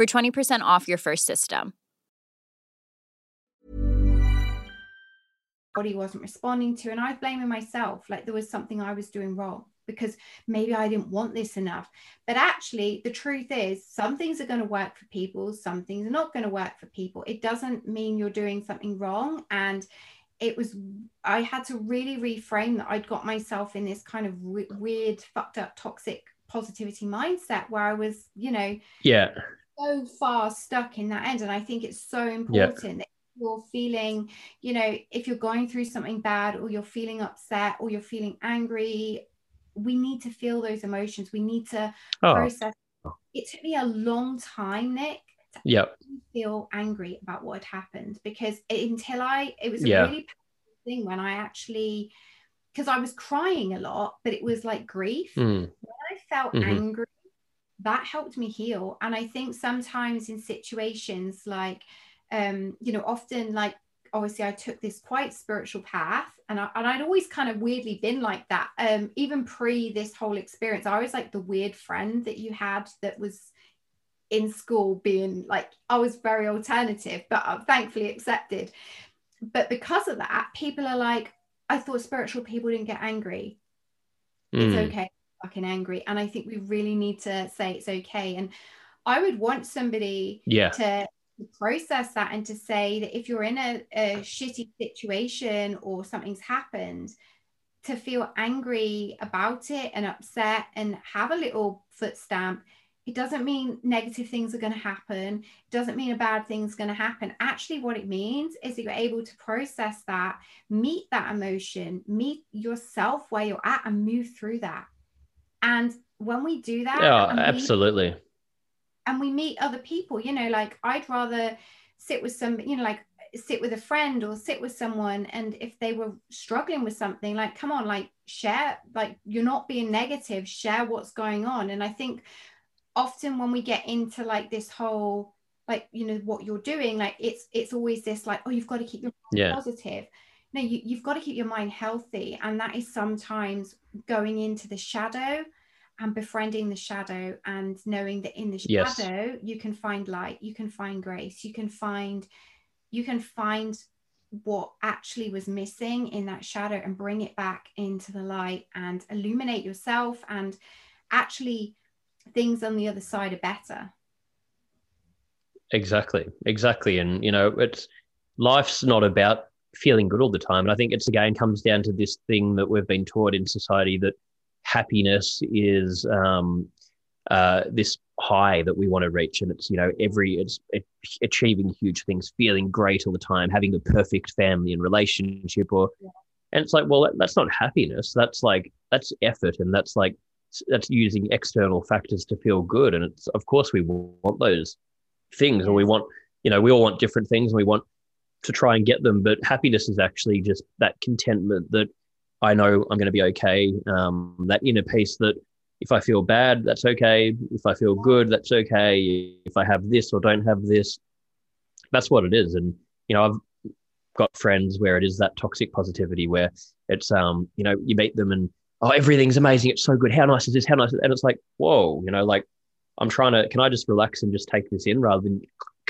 for 20% off your first system system. Body wasn't responding to, and I was blaming myself like there was something I was doing wrong because maybe I didn't want this enough. But actually, the truth is, some things are going to work for people, some things are not going to work for people. It doesn't mean you're doing something wrong. And it was, I had to really reframe that I'd got myself in this kind of weird, fucked up, toxic positivity mindset where I was, you know, yeah, so far stuck in that end and i think it's so important that you're feeling you know if you're going through something bad or you're feeling upset or you're feeling angry we need to feel those emotions we need to oh. process it took me a long time nick to yep. feel angry about what had happened because until i it was a yeah. really thing when i actually because i was crying a lot but it was like grief mm. when i felt mm-hmm. angry that helped me heal. And i think sometimes in situations like um you know often like obviously i took this quite spiritual path and, I, and i'd always kind of weirdly been like that. Um even pre this whole experience i was like the weird friend that you had that was in school being like i was very alternative but I'm thankfully accepted. But because of that people are like i thought spiritual people didn't get angry. Mm. it's okay fucking angry. And I think we really need to say it's okay. And I would want somebody yeah. to process that and to say that if you're in a, a shitty situation or something's happened, to feel angry about it and upset and have a little foot stamp it doesn't mean negative things are going to happen it doesn't mean a bad thing's going to happen actually what it means is that you're able to process that meet that emotion meet yourself where you're at and move through that and when we do that, yeah, and absolutely. and we meet other people, you know, like I'd rather sit with some, you know, like sit with a friend or sit with someone and if they were struggling with something like come on like share like you're not being negative share what's going on and i think often when we get into like this whole like you know what you're doing like it's it's always this like oh you've got to keep your yeah. positive no you, you've got to keep your mind healthy and that is sometimes going into the shadow and befriending the shadow and knowing that in the shadow yes. you can find light you can find grace you can find you can find what actually was missing in that shadow and bring it back into the light and illuminate yourself and actually things on the other side are better exactly exactly and you know it's life's not about feeling good all the time. And i think it's again comes down to this thing that we've been taught in society that happiness is um, uh, this high that we want to reach. And it's you know every it's it, achieving huge things feeling great all the time having the perfect family and relationship or yeah. and it's like well that's not happiness. That's like that's effort and that's like that's using external factors to feel good. And it's of course we want those things and we want you know we all want different things and we want to try and get them but happiness is actually just that contentment that i know i'm going to be okay um, that inner peace that if I feel bad, that's okay. If I feel good, that's okay. If I have this or don't have this, that's what it is. And you know, I've got friends where it is that toxic positivity where it's um, you know, you meet them and oh, everything's amazing. It's so good. How nice is this? How nice? And it's like, whoa, you know, like I'm trying to. Can I just relax and just take this in rather than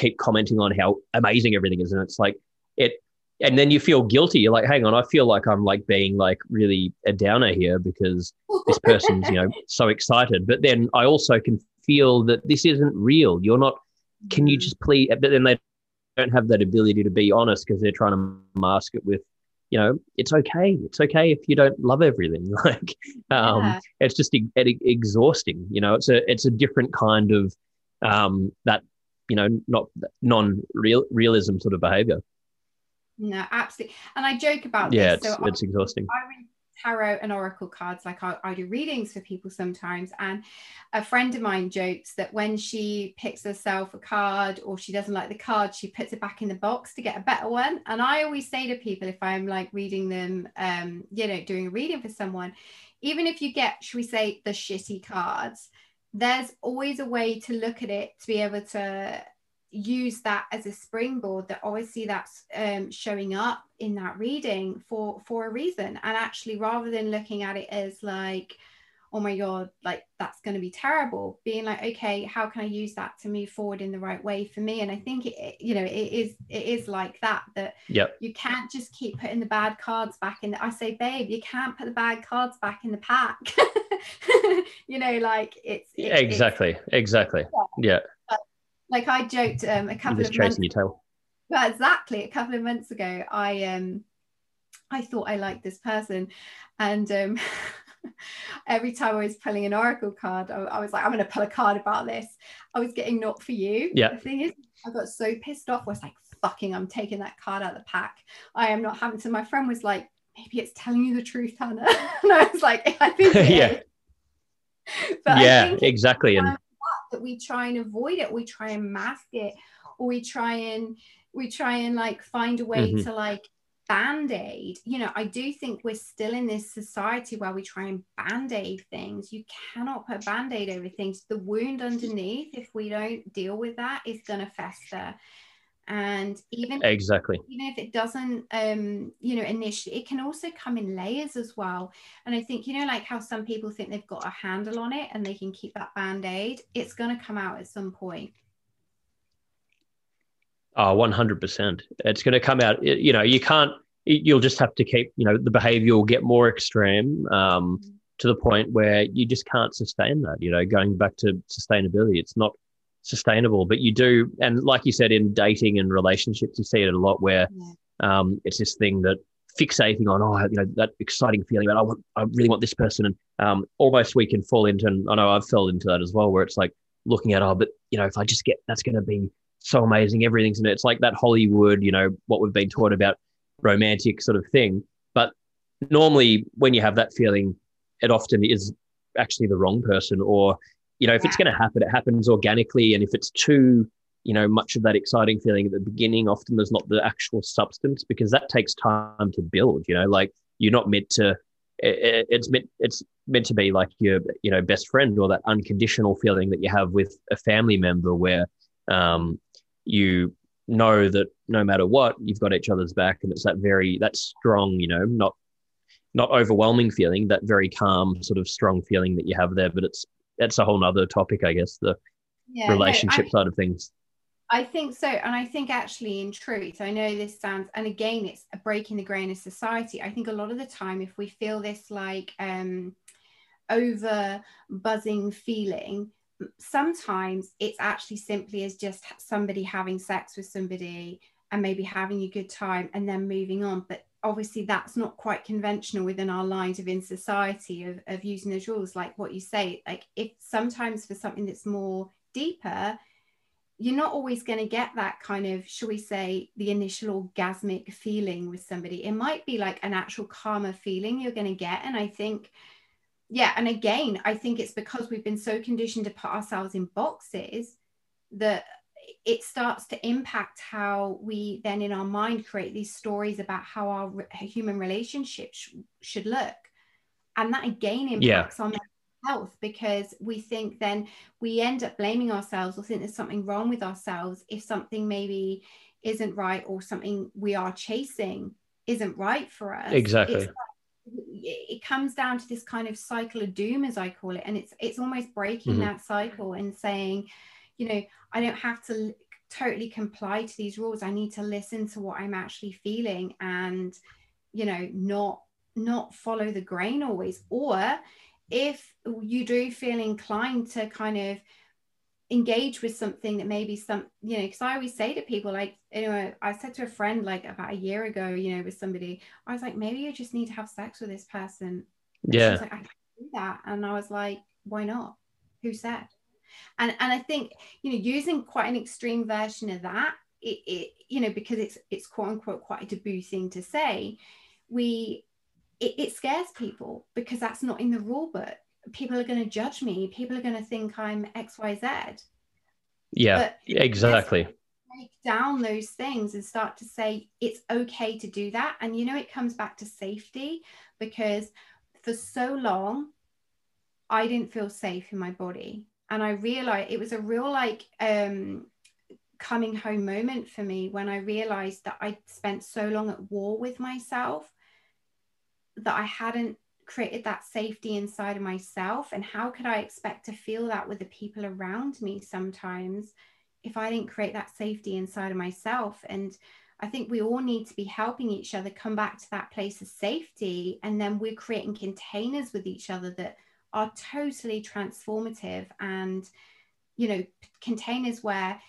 keep commenting on how amazing everything is? And it's like it and then you feel guilty. You're like, hang on, I feel like I'm like being like really a downer here because this person's, you know, so excited. But then I also can feel that this isn't real. You're not, can you mm. just please, but then they don't have that ability to be honest because they're trying to mask it with, you know, it's okay. It's okay if you don't love everything. Like, um, yeah. it's just e- exhausting. You know, it's a, it's a different kind of, um, that, you know, not non real realism sort of behavior. No, absolutely. And I joke about yeah, this. It's, so it's I, exhausting. I read tarot and oracle cards, like I, I do readings for people sometimes. And a friend of mine jokes that when she picks herself a card or she doesn't like the card, she puts it back in the box to get a better one. And I always say to people if I'm like reading them, um, you know, doing a reading for someone, even if you get, should we say, the shitty cards, there's always a way to look at it to be able to use that as a springboard that obviously that's um, showing up in that reading for for a reason. And actually rather than looking at it as like oh my god like that's going to be terrible being like okay how can i use that to move forward in the right way for me and i think it you know it is it is like that that yep. you can't just keep putting the bad cards back in the, i say babe you can't put the bad cards back in the pack you know like it's, it, exactly it's, exactly yeah, yeah like I joked um, a couple of months, your tail. Well, exactly. A couple of months ago, I um, I thought I liked this person, and um, every time I was pulling an oracle card, I, I was like, I'm going to pull a card about this. I was getting not for you. Yeah. The thing is, I got so pissed off. I was like, fucking, I'm taking that card out of the pack. I am not having to. My friend was like, maybe it's telling you the truth, Hannah. and I was like, I think yeah. yeah, exactly. And that we try and avoid it we try and mask it or we try and we try and like find a way mm-hmm. to like band-aid you know i do think we're still in this society where we try and band-aid things. You cannot put band-aid over things. The wound underneath if we don't deal with that is going to fester. And even exactly. even if it doesn't um you know initially it can also come in layers as well. And i think you know like how some people think they've got a handle on it and they can keep that band-aid it's going to come out at some point oh 100% it's going to come out you know you can't you'll just have to keep you know the behavior will get more extreme um, to the point where you just can't sustain that you know going back to sustainability it's not sustainable. But you do, and like you said, in dating and relationships, you see it a lot where yeah. um, it's this thing that fixating on, oh, you know, that exciting feeling about, I want, I really want this person, and um, almost we can fall into, and I know I've fell into that as well, where it's like looking at, oh, but you know, if I just get, that's going to be so amazing, everything's in it. It's like that Hollywood, you know, what we've been taught about romantic sort of thing. But normally, when you have that feeling, it often is actually the wrong person, or you know, if it's going to happen, it happens organically. And if it's too, you know, much of that exciting feeling at the beginning, often there's not the actual substance because that takes time to build. You know, like you're not meant to. It, it's meant it's meant to be like your you know best friend or that unconditional feeling that you have with a family member where um, you know that no matter what you've got each other's back and it's that very that strong you know not not overwhelming feeling that very calm sort of strong feeling that you have there but it's that's a whole nother topic, I guess, the yeah, relationship no, I, side of things. I think so. And I think actually, in truth, I know this sounds, and again, it's a breaking the grain of society. I think a lot of the time, if we feel this like um, over buzzing feeling, sometimes it's actually simply as just somebody having sex with somebody and maybe having a good time and then moving on. But obviously, that's not quite conventional within our lines of in society of, of using those rules. Like what you say, like if sometimes for something that's more deeper, you're not always going to get that kind of, shall we say, the initial orgasmic feeling with somebody. It might be like an actual calmer feeling you're going to get. And I think yeah and again i think it's because we've been so conditioned to put ourselves in boxes that it starts to impact how we then in our mind create these stories about how our re- human relationships sh- should look. And that again impacts yeah. our health because we think then we end up blaming ourselves or think there's something wrong with ourselves if something maybe isn't right or something we are chasing isn't right for us. Exactly it comes down to this kind of cycle of doom as i call it and it's it's almost breaking mm-hmm. that cycle and saying you know i don't have to totally comply to these rules i need to listen to what i'm actually feeling and you know not not follow the grain always or if you do feel inclined to kind of engage with something that maybe some you know because i always say to people like you know i said to a friend like about a year ago you know with somebody i was like maybe you just need to have sex with this person. Yeah. like i can't do that. And i was like why not? Who said? And and i think you know using quite an extreme version of that it, it you know because it's it's quote unquote quite a taboo thing to say we it, it scares people because that's not in the rule book people are going to judge me. People are going to think i'm xyz yeah but exactly. break down those things and start to say it's okay to do that. And you know it comes back to safety because for so long i didn't feel safe in my body. And i realized it was a real like um coming home moment for me when i realized that i spent so long at war with myself that i hadn't created that safety inside of myself? And how could i expect to feel that with the people around me sometimes if i didn't create that safety inside of myself? And i think we all need to be helping each other come back to that place of safety. And then we're creating containers with each other that are totally transformative and you know containers where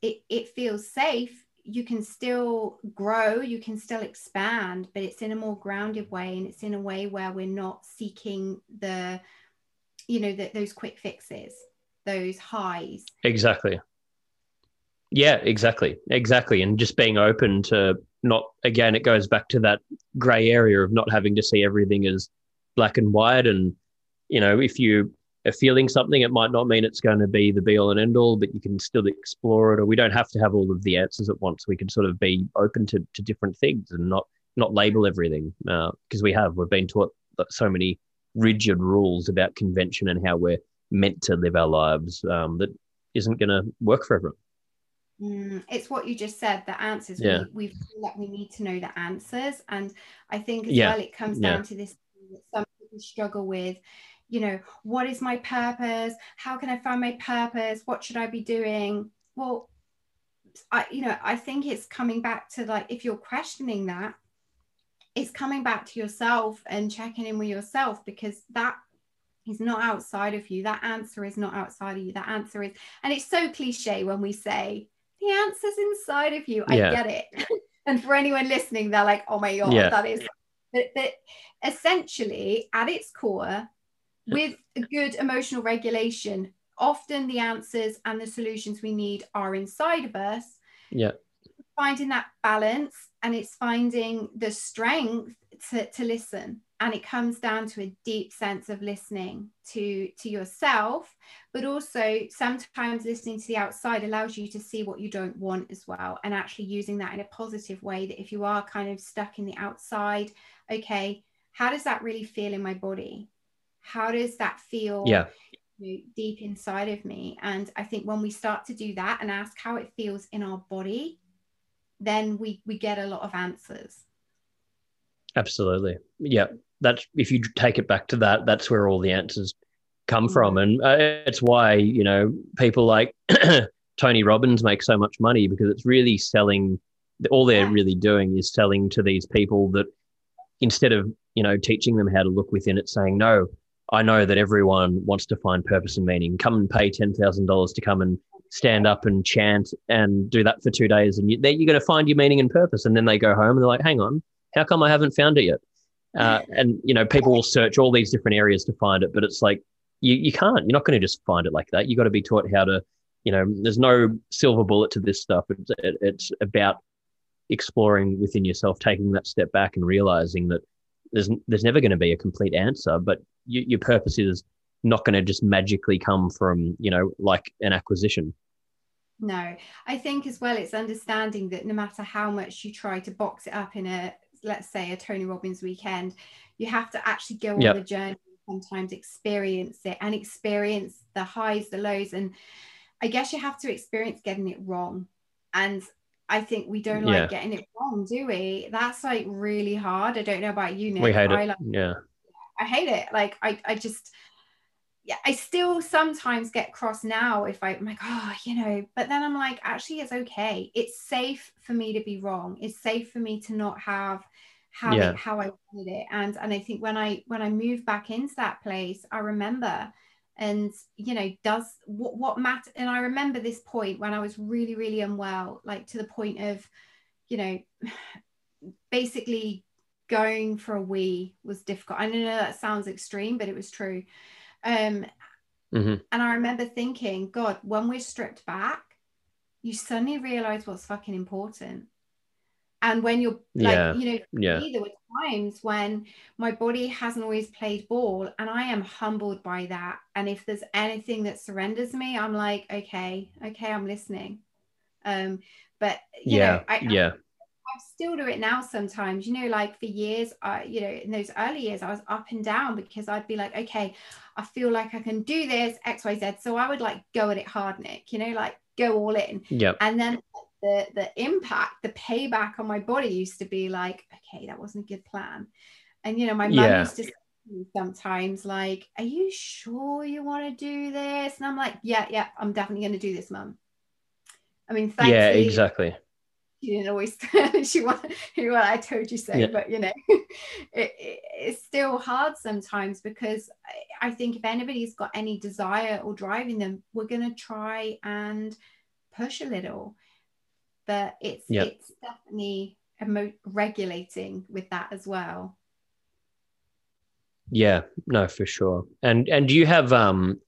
it, it feels safe you can still grow, you can still expand, but it's in a more grounded way and it's in a way where we're not seeking the, you know, the, those quick fixes, those highs. Exactly. Yeah, exactly. Exactly. And just being open to not, again, it goes back to that gray area of not having to see everything as black and white. And, you know, if you feeling something, it might not mean it's going to be the be all and end all, but you can still explore it. Or we don't have to have all of the answers at once. We can sort of be open to, to different things and not not label everything because uh, we have. We've been taught so many rigid rules about convention and how we're meant to live our lives um, that isn't going to work for everyone. Mm, it's what you just said. The answers. Yeah. We, we feel like we need to know the answers, and I think as yeah. well it comes down yeah. to this. That some people struggle with you know, what is my purpose? How can I find my purpose? What should I be doing? Well, I, you know, I think it's coming back to like, if you're questioning that, it's coming back to yourself and checking in with yourself because that is not outside of you. That answer is not outside of you. That answer is, and it's so cliche when we say the answer's inside of you. I get it. and for anyone listening, they're like, oh my God, yeah. that is. But, but essentially, at its core, with good emotional regulation, often the answers and the solutions we need are inside of us. Yeah. Finding that balance and it's finding the strength to, to listen. And it comes down to a deep sense of listening to, to yourself, but also sometimes listening to the outside allows you to see what you don't want as well. And actually using that in a positive way that if you are kind of stuck in the outside, okay, how does that really feel in my body? How does that feel yeah. deep inside of me? And i think when we start to do that and ask how it feels in our body then we we get a lot of answers. Absolutely. Yeah. That's if you take it back to that that's where all the answers come mm-hmm. from and uh, it's why you know people like Tony Robbins makes so much money because it's really selling. All they're really doing is selling to these people that instead of you know teaching them how to look within it, saying no, I know that everyone wants to find purpose and meaning. Come and pay ten thousand dollars to come and stand up and chant and do that for two days, and you, you're going to find your meaning and purpose. And then they go home and they're like, "Hang on, how come I haven't found it yet?" Uh, and you know, people will search all these different areas to find it, but it's like you you can't. You're not going to just find it like that. You got to be taught how to. You know, there's no silver bullet to this stuff. It's, it, it's about exploring within yourself, taking that step back and realizing that there's there's never going to be a complete answer, but you, your purpose is not going to just magically come from you know like an acquisition. No, I think as well it's understanding that no matter how much you try to box it up in a let's say a Tony Robbins weekend, you have to actually go on yep. the journey sometimes experience it and experience the highs, the lows. And I guess you have to experience getting it wrong. And I think we don't yeah. like getting it wrong, do we? That's like really hard. I don't know about you, Nick. We hate I it. Like, yeah. I hate it. Like I, I just yeah, I still sometimes get cross now if I, am like, oh, you know, but then I'm like, actually, it's okay. It's safe for me to be wrong. It's safe for me to not have how yeah. it, how I wanted it. And and I think when I when I moved back into that place, I remember and you know does what what matter and i remember this point when i was really really unwell like to the point of you know basically going for a wee was difficult. I know that sounds extreme but it was true. Um mm-hmm. and i remember thinking god when we're stripped back you suddenly realize what's fucking important and when you're like yeah. you know yeah. there were times when my body hasn't always played ball and i am humbled by that and if there's anything that surrenders me i'm like okay okay i'm listening um but yeah know, I, yeah I still do it now sometimes, you know, like for years, I, you know, in those early years, I was up and down because I'd be like, okay, I feel like I can do this, X, Y, Z. So I would like go at it hard, Nick, you know, like go all in. Yeah. And then the the impact, the payback on my body used to be like, okay, that wasn't a good plan. And you know, my mum yeah. used to sometimes like, are you sure you want to do this? And I'm like, yeah, yeah, I'm definitely going to do this, mum. I mean, yeah, exactly. She didn't always. she wanted what I told you so, yeah. but you know, it, it, it's still hard sometimes because I, I think if anybody's got any desire or driving them, we're going to try and push a little but it's it's definitely emo- regulating with that as well. Yeah no for sure. And and do you have um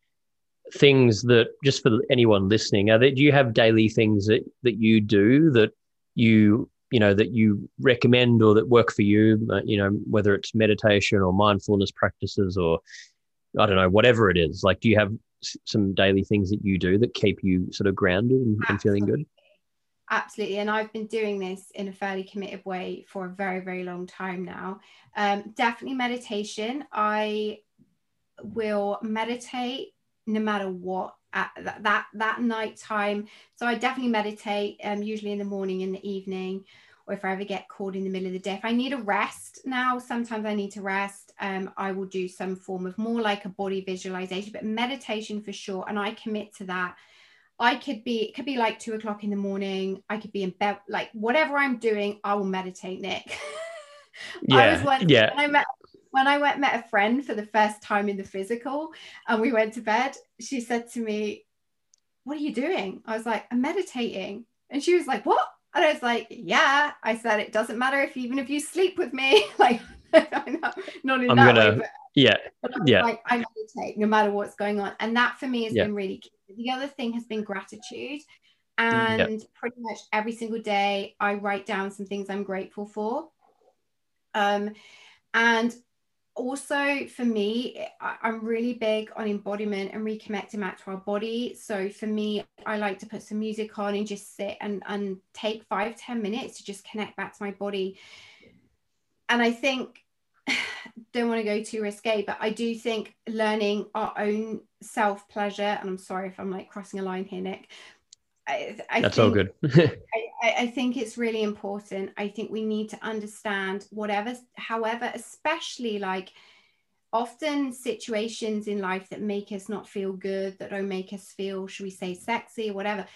things that just for anyone listening are there, do you have daily things that that you do that you you know that you recommend or that work for you? Uh, you know whether it's meditation or mindfulness practices or i don't know whatever it is. Like do you have some daily things that you do that keep you sort of grounded and, and feeling good absolutely and i've been doing this in a fairly committed way for a very very long time now. Um, definitely meditation. I will meditate no matter what at that that, that night time. So i definitely meditate um, usually in the morning in the evening or if i ever get called in the middle of the day. If i need a rest now sometimes i need to rest um, i will do some form of more like a body visualization but meditation for sure and i commit to that I could be, it could be like two o'clock in the morning. I could be in bed, like whatever I'm doing, I will meditate, Nick. yeah. I was one, yeah. When I met, when I went, met a friend for the first time in the physical and we went to bed, she said to me, What are you doing? I was like, I'm meditating. And she was like, What? And I was like, Yeah. I said, It doesn't matter if even if you sleep with me, like, not, not in I'm that gonna, way, but, yeah. Yeah. Like, I meditate no matter what's going on. And that for me has yeah. been really key the other thing has been gratitude. And yep. pretty much every single day, I write down some things I'm grateful for. Um, and also for me, I, I'm really big on embodiment and reconnecting back to our body. So for me, I like to put some music on and just sit and, and take five ten minutes to just connect back to my body. And I think don't want to go too risque, but I do think learning our own self pleasure, and I'm sorry if I'm like crossing a line here, Nick. I, I That's think, all good. I, I think it's really important. I think we need to understand whatever, however, especially like often situations in life that make us not feel good, that don't make us feel, should we say, sexy or whatever,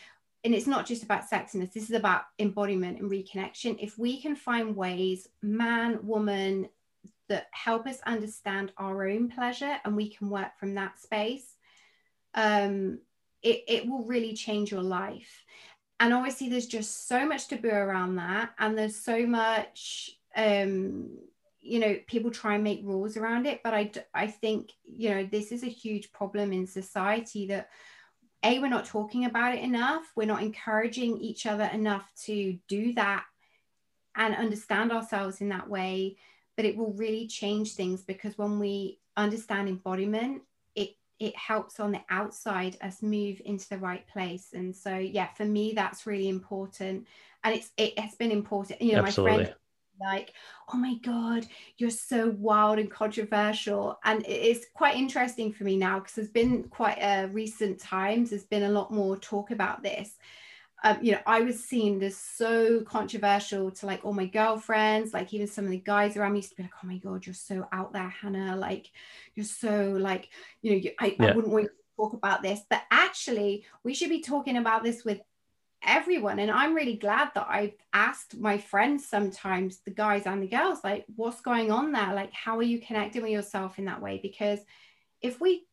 and it's not just about sexiness this is about embodiment and reconnection if we can find ways man woman that help us understand our own pleasure and we can work from that space um it, it will really change your life. And obviously there's just so much taboo around that. And there's so much um you know people try and make rules around it. But i i think you know this is a huge problem in society that a we're not talking about it enough. We're not encouraging each other enough to do that and understand ourselves in that way but it will really change things because when we understand embodiment it it helps on the outside us move into the right place and so yeah for me that's really important and it's it has been important you know Absolutely. my friend like, oh my God, you're so wild and controversial. And it's quite interesting for me now because there's been quite a recent times, there's been a lot more talk about this. Um, you know, I was seen as so controversial to like all my girlfriends, like even some of the guys around me used to be like, oh my God, you're so out there, Hannah. Like, you're so like, you know, you, I, yeah. I wouldn't want to talk about this. But actually, we should be talking about this with everyone and i'm really glad that i've asked my friends sometimes the guys and the girls like what's going on there like how are you connecting with yourself in that way because if we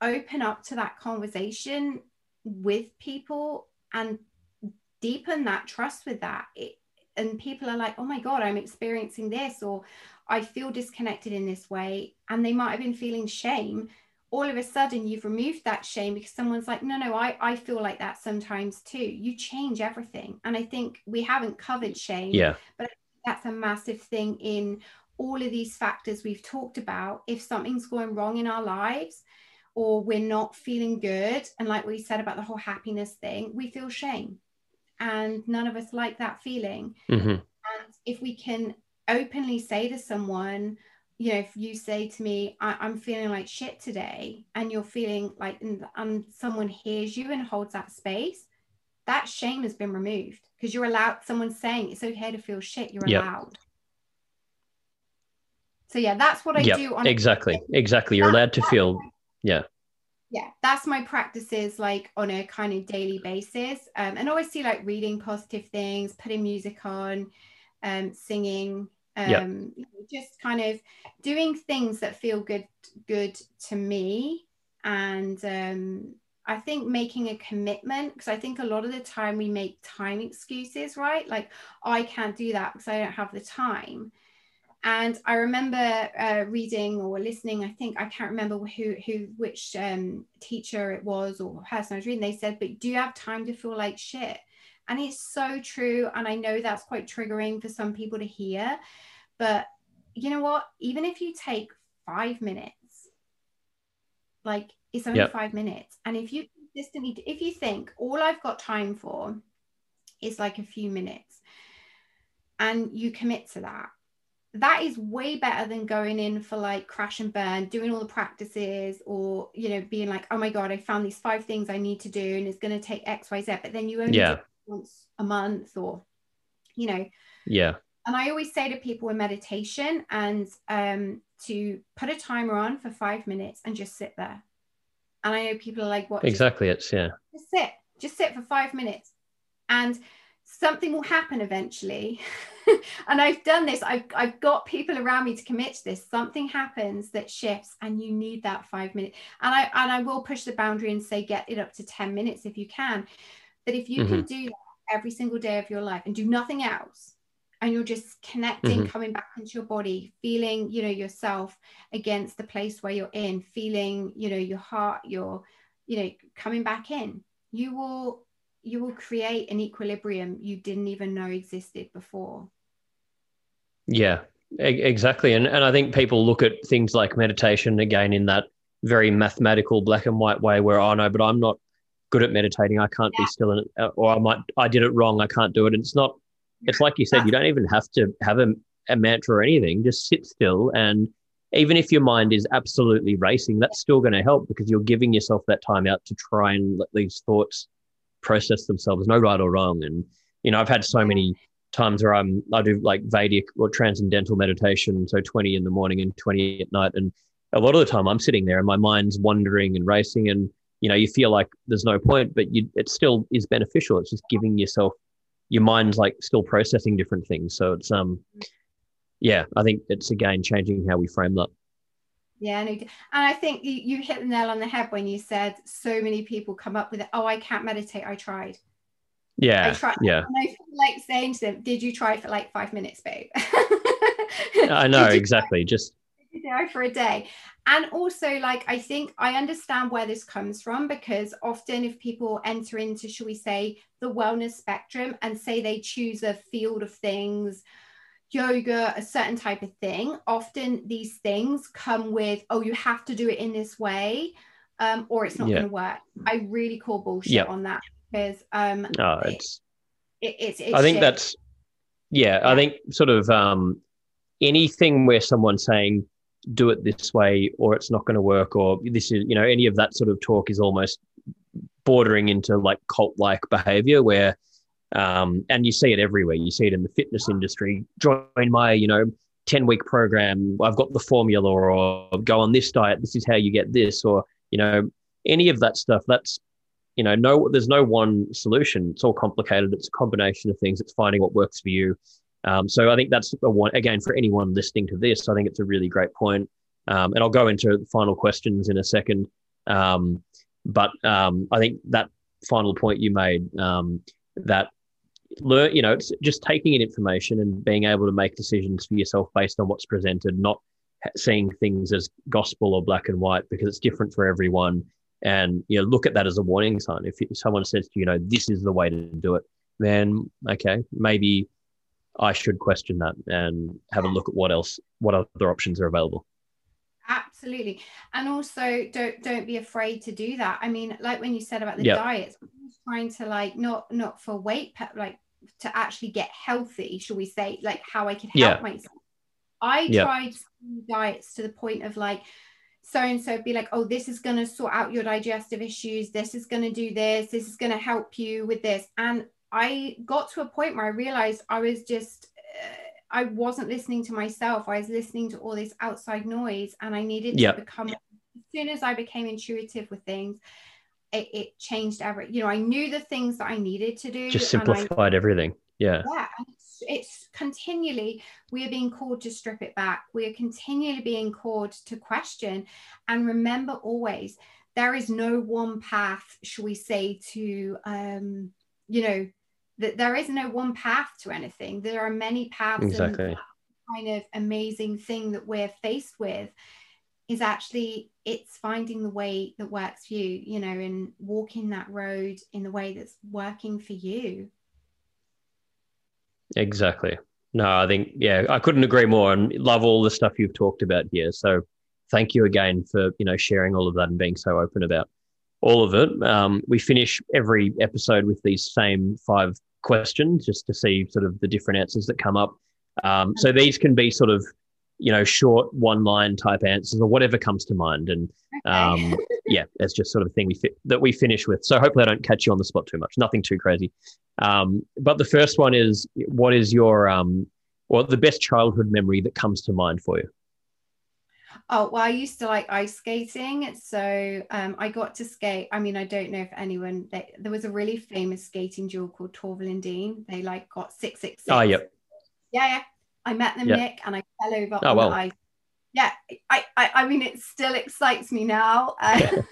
open up to that conversation with people and deepen that trust with that. It, and people are like oh my god i'm experiencing this or i feel disconnected in this way and they might have been feeling shame. All of a sudden you've removed that shame because someone's like no no I, I feel like that sometimes too. You change everything and i think we haven't covered shame yeah. but that's a massive thing in all of these factors we've talked about. If something's going wrong in our lives or we're not feeling good and like we said about the whole happiness thing we feel shame and none of us like that feeling mm-hmm. and if we can openly say to someone you know, if you say to me, I, am feeling like shit today, and you're feeling like, and, and someone hears you and holds that space, that shame has been removed because you're allowed, someone saying it's okay to feel shit, you're yep. allowed. So, yeah, that's what I yep. do. On exactly. Exactly. You're allowed to feel, yeah. Yeah, that's my practices like on a kind of daily basis. Um, and always see like reading positive things, putting music on, um, singing, um yep. just kind of doing things that feel good good to me and um I think making a commitment because I think a lot of the time we make time excuses, right? Like, I can't do that because I don't have the time. And I remember uh, reading or listening. I think I can't remember who who which um, teacher it was or person I was reading. They said, "But do you have time to feel like shit?" And it's so true. And I know that's quite triggering for some people to hear. But you know what? Even if you take five minutes, like it's only yep. five minutes. And if you consistently, if you think all I've got time for is like a few minutes and you commit to that, that is way better than going in for like crash and burn, doing all the practices, or you know, being like, oh my god, I found these five things I need to do, and it's going to take X, Y, Z. But then you only yeah. do it once a month, or you know, yeah. And I always say to people in meditation and um, to put a timer on for five minutes and just sit there. And I know people are like, "What?" Exactly, it's yeah. Just sit, just sit for five minutes, and something will happen eventually. and I've done this. I've, I've got people around me to commit to this. Something happens that shifts, and you need that five minutes. And I and I will push the boundary and say get it up to ten minutes if you can. But if you mm-hmm. can do that every single day of your life and do nothing else, and you're just connecting mm-hmm. coming back into your body feeling you know yourself against the place where you're in feeling you know your heart your you know coming back in you will you will create an equilibrium you didn't even know existed before yeah exactly and and i think people look at things like meditation again in that very mathematical black and white way where oh no but i'm not good at meditating i can't yeah. be still in it uh, or i might i did it wrong i can't do it and it's not it's like you said, you don't even have to have a, a mantra or anything. Just sit still. And even if your mind is absolutely racing, that's still going to help because you're giving yourself that time out to try and let these thoughts process themselves. no right or wrong. And, you know, I've had so many times where I'm, I do like Vedic or transcendental meditation. So 20 in the morning and 20 at night. And a lot of the time I'm sitting there and my mind's wandering and racing. And you know you feel like there's no point but you it still is beneficial it's just giving yourself your mind's like still processing different things so it's um yeah i think it's again changing how we frame that yeah, and I think you, you hit the nail on the head when you said so many people come up with it. Oh, I can't meditate. I tried. Yeah. I tried. Yeah. And I feel like saying to them, "Did you try for like five minutes, babe?" I know exactly. Just try for a day, and also like I think I understand where this comes from because often if people enter into, shall we say, the wellness spectrum and say they choose a field of things yoga, a certain type of thing, often these things come with, oh, you have to do it in this way, um, or it's not yeah. going to work. I really call bullshit on that because um, oh, it's, it, it's, it's, I think shit. that's, yeah, yeah, I think sort of um, anything where someone's saying, do it this way, or it's not going to work, or this is, you know, any of that sort of talk is almost bordering into like cult like behavior where um, and you see it everywhere. You see it in the fitness industry. Join my, you know, 10 week program. I've got the formula or go on this diet. This is how you get this or, you know, any of that stuff. That's, you know, no, there's no one solution. It's all complicated. It's a combination of things. It's finding what works for you. Um, so I think that's the one, again, for anyone listening to this, I think it's a really great point. Um, and I'll go into the final questions in a second. Um, but um, I think that final point you made um, that learn, you know, it's just taking in information and being able to make decisions for yourself based on what's presented, not seeing things as gospel or black and white because it's different for everyone. And you know, look at that as a warning sign. If someone says to you, you know, this is the way to do it, then okay, maybe I should question that and have a look at what else, what other options are available. Absolutely, and also don't don't be afraid to do that. I mean, like when you said about the yep. diets, trying to like not not for weight like to actually get healthy, shall we say, like how I could help yeah. myself. I tried diets to the point of like so and so be like, oh, this is going to sort out your digestive issues. This is going to do this. This is going to help you with this. And I got to a point where I realized I was just, uh, I wasn't listening to myself. I was listening to all this outside noise and I needed to become, as soon as I became intuitive with things, it, it, changed every you know i knew the things that i needed to do just simplified I, everything. Yeah. Yeah it's, it's, continually we are being called to strip it back. We are continually being called to question. And remember always there is no one path shall we say to um you know that there is no one path to anything. There are many paths exactly. kind of amazing thing that we're faced with is actually it's finding the way that works for you you know and walking that road in the way that's working for you. Exactly. No i think yeah i couldn't agree more and love all the stuff you've talked about here. So thank you again for you know sharing all of that and being so open about all of it. Um, we finish every episode with these same five questions just to see sort of the different answers that come up. Um, so these can be sort of you know, short one line type answers or whatever comes to mind. And okay. um, yeah, that's just sort of a thing we fit, that we finish with. So hopefully I don't catch you on the spot too much. Nothing too crazy. Um, but the first one is, what is your um, or the best childhood memory that comes to mind for you? Oh, well, I used to like ice skating. So um, I got to skate. I mean, I don't know if anyone, they, there was a really famous skating duo called Torvill and Dean. They like got 666. Oh, yep. Yeah, yeah. I met them, yeah. Nick, and I fell over oh, on well. the ice. Yeah, I, I, I mean, it still excites me now. Uh,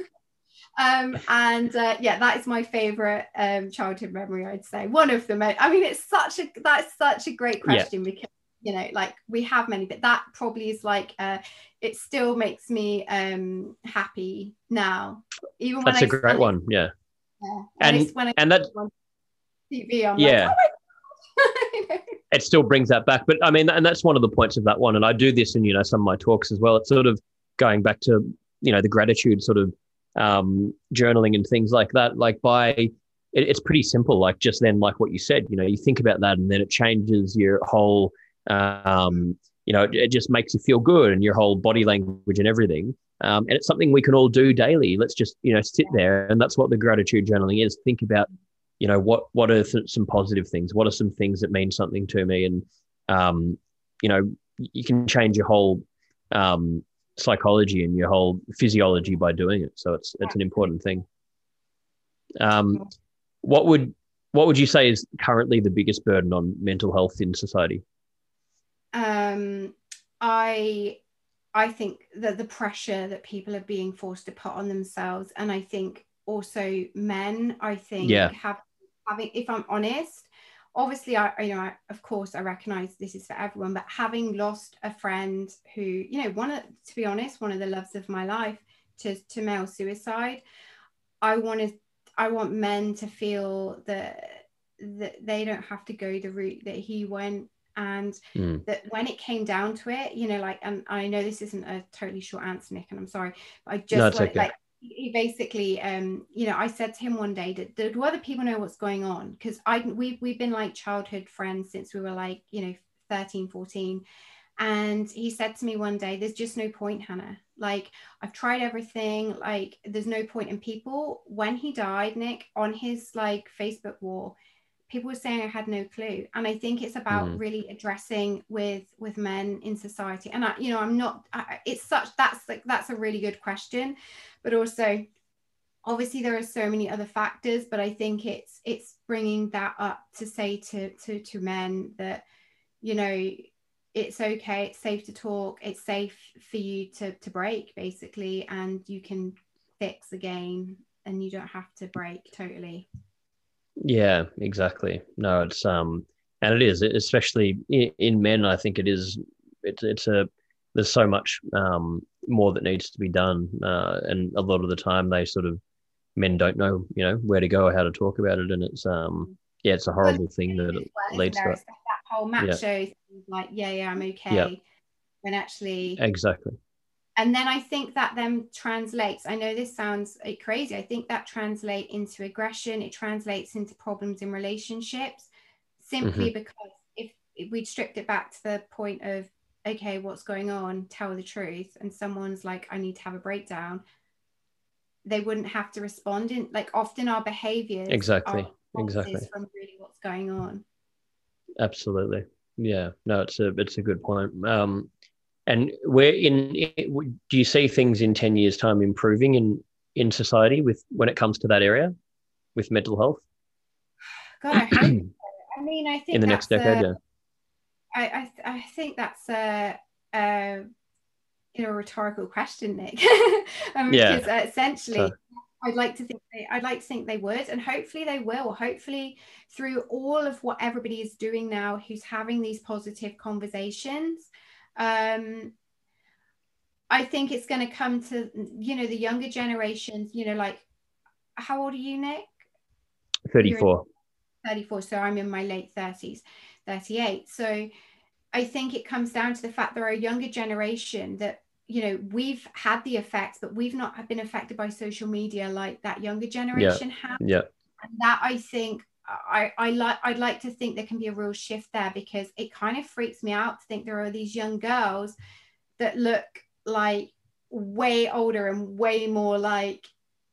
um, and uh, yeah, that is my favorite um, childhood memory. I'd say one of the most. I mean, it's such a that's such a great question yeah. because you know, like we have many, but that probably is like uh, it still makes me um happy now. Even that's when a I great one. Yeah. Yeah. And when I, and that TV, I'm yeah. Like, oh it still brings that back. But I mean, and that's one of the points of that one. And I do this in, you know, some of my talks as well. It's sort of going back to, you know, the gratitude sort of um, journaling and things like that. Like by, it, it's pretty simple. Like just then, like what you said, you know, you think about that and then it changes your whole, um, you know, it, it just makes you feel good and your whole body language and everything. Um, and it's something we can all do daily. Let's just, you know, sit there. And that's what the gratitude journaling is. Think about you know what what are th- some positive things what are some things that mean something to me and um, you know you can change your whole um, psychology and your whole physiology by doing it so it's it's an important thing Um, what would what would you say is currently the biggest burden on mental health in society? Um, I I think that the pressure that people are being forced to put on themselves, and I think also men, I think yeah. have having, if I'm honest, obviously I, you know, I, of course I recognize this is for everyone, but having lost a friend who, you know, one of, to be honest, one of the loves of my life to, to male suicide, I wanted, I want men to feel that, that they don't have to go the route that he went and mm. that when it came down to it you know like and i know this isn't a totally short answer nick and i'm sorry but i just no, want, okay. like he basically um you know i said to him one day do, do other people know what's going on because i we've, we've been like childhood friends since we were like you know 13 14 and he said to me one day there's just no point hannah. Like i've tried everything. Like there's no point in people. When he died nick on his like facebook wall people were saying I had no clue. And I think it's about mm. really addressing with with men in society. And I, you know, I'm not. I, it's such that's like that's a really good question, but also, obviously there are so many other factors. But I think it's it's bringing that up to say to to to men that, you know, it's okay. It's safe to talk. It's safe for you to to break basically, and you can fix again, and you don't have to break totally. Yeah, exactly. No, it's um, and it is especially in, men. I think it is. It's it's a there's so much um more that needs to be done, uh, and a lot of the time they sort of men don't know you know where to go or how to talk about it, and it's um yeah, it's a horrible thing that it leads to. That whole macho yeah. like yeah, yeah, I'm okay, yeah. when actually exactly and then i think that then translates i know this sounds crazy i think that translates into aggression it translates into problems in relationships simply mm-hmm. because if, if we'd stripped it back to the point of okay what's going on? Tell the truth and someone's like i need to have a breakdown they wouldn't have to respond in like often our behaviors exactly. exactly. from really what's going on. Absolutely. Yeah. No it's a it's a good point. Um and where in, do you see things in 10 years time improving in in society with when it comes to that area with mental health god i, hope I mean i think in the next decade a, yeah I, I i think that's a, a you know rhetorical question nick um, yeah. because uh, essentially so. I'd like to think they, I'd like to think they would, and hopefully they will. Hopefully, through all of what everybody is doing now, who's having these positive conversations, um, I think it's going to come to, you know, the younger generations, you know, like, how old are you, Nick? 34. 34. So I'm in my late 30s, 38. So I think it comes down to the fact there are a younger generation that, you know, we've had the effects, but we've not been affected by social media like that younger generation yeah. has. Yeah. And that I think I, I like I'd like to think there can be a real shift there because it kind of freaks me out to think there are these young girls that look like way older and way more like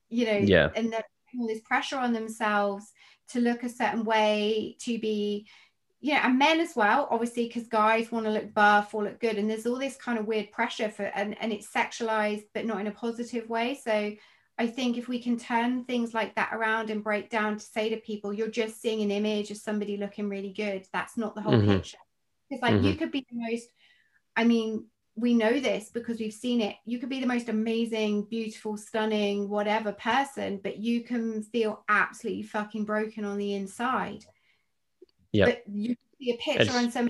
you know yeah. and they're putting all this pressure on themselves to look a certain way to be you know and men as well obviously because guys want to look buff or look good and there's all this kind of weird pressure for and, and it's sexualized but not in a positive way. So I think if we can turn things like that around and break down to say to people, you're just seeing an image of somebody looking really good. That's not the whole mm-hmm. picture. It's like mm-hmm. you could be the most, I mean, we know this because we've seen it. You could be the most amazing, beautiful, stunning, whatever person, but you can feel absolutely fucking broken on the inside. Yeah. But you see a picture it's... on some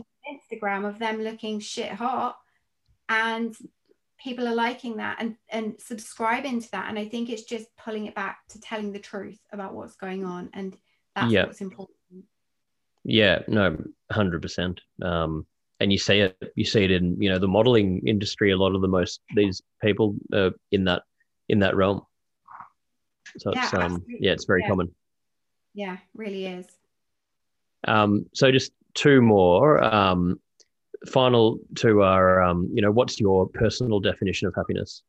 Instagram of them looking shit hot and people are liking that and and subscribing to that. And i think it's just pulling it back to telling the truth about what's going on. And that's yeah. what's important. Yeah no 100% um and you see it you see it in you know the modeling industry a lot of the most these people uh, in that in that realm. So yeah, it's um absolutely. yeah it's very yeah. common. Yeah really is. Um so just two more. Um final two are, um, you know, what's your personal definition of happiness?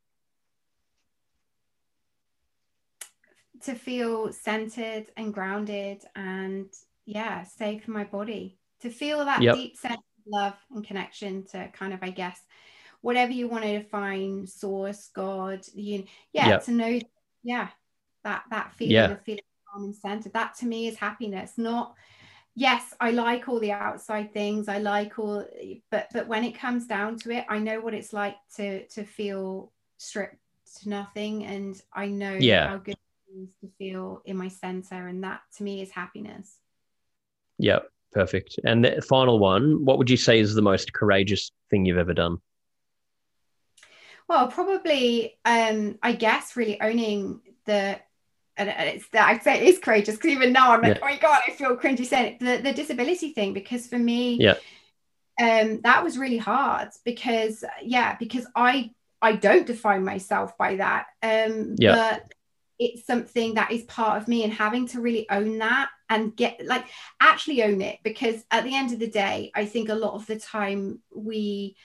To feel centered and grounded and, yeah, safe in my body. To feel that yep. deep sense of love and connection to kind of, I guess, whatever you want to define, source, God, you, yeah, yep. to know, yeah, that that feeling yeah. of feeling calm and centered. That to me is happiness, not yes, I like all the outside things. I like all but but when it comes down to it, I know what it's like to to feel stripped to nothing and I know yeah. how good it is to feel in my center and that to me is happiness. Yep, perfect. And the final one, what would you say is the most courageous thing you've ever done? Well, probably, um, I guess, really owning the, and it's that I'd say it is courageous because even now I'm like, yeah. oh my god, I feel cringy saying it. The, the disability thing because for me, yeah, um, that was really hard because yeah, because I I don't define myself by that, um, yeah. but it's something that is part of me and having to really own that and get like actually own it because at the end of the day, I think a lot of the time we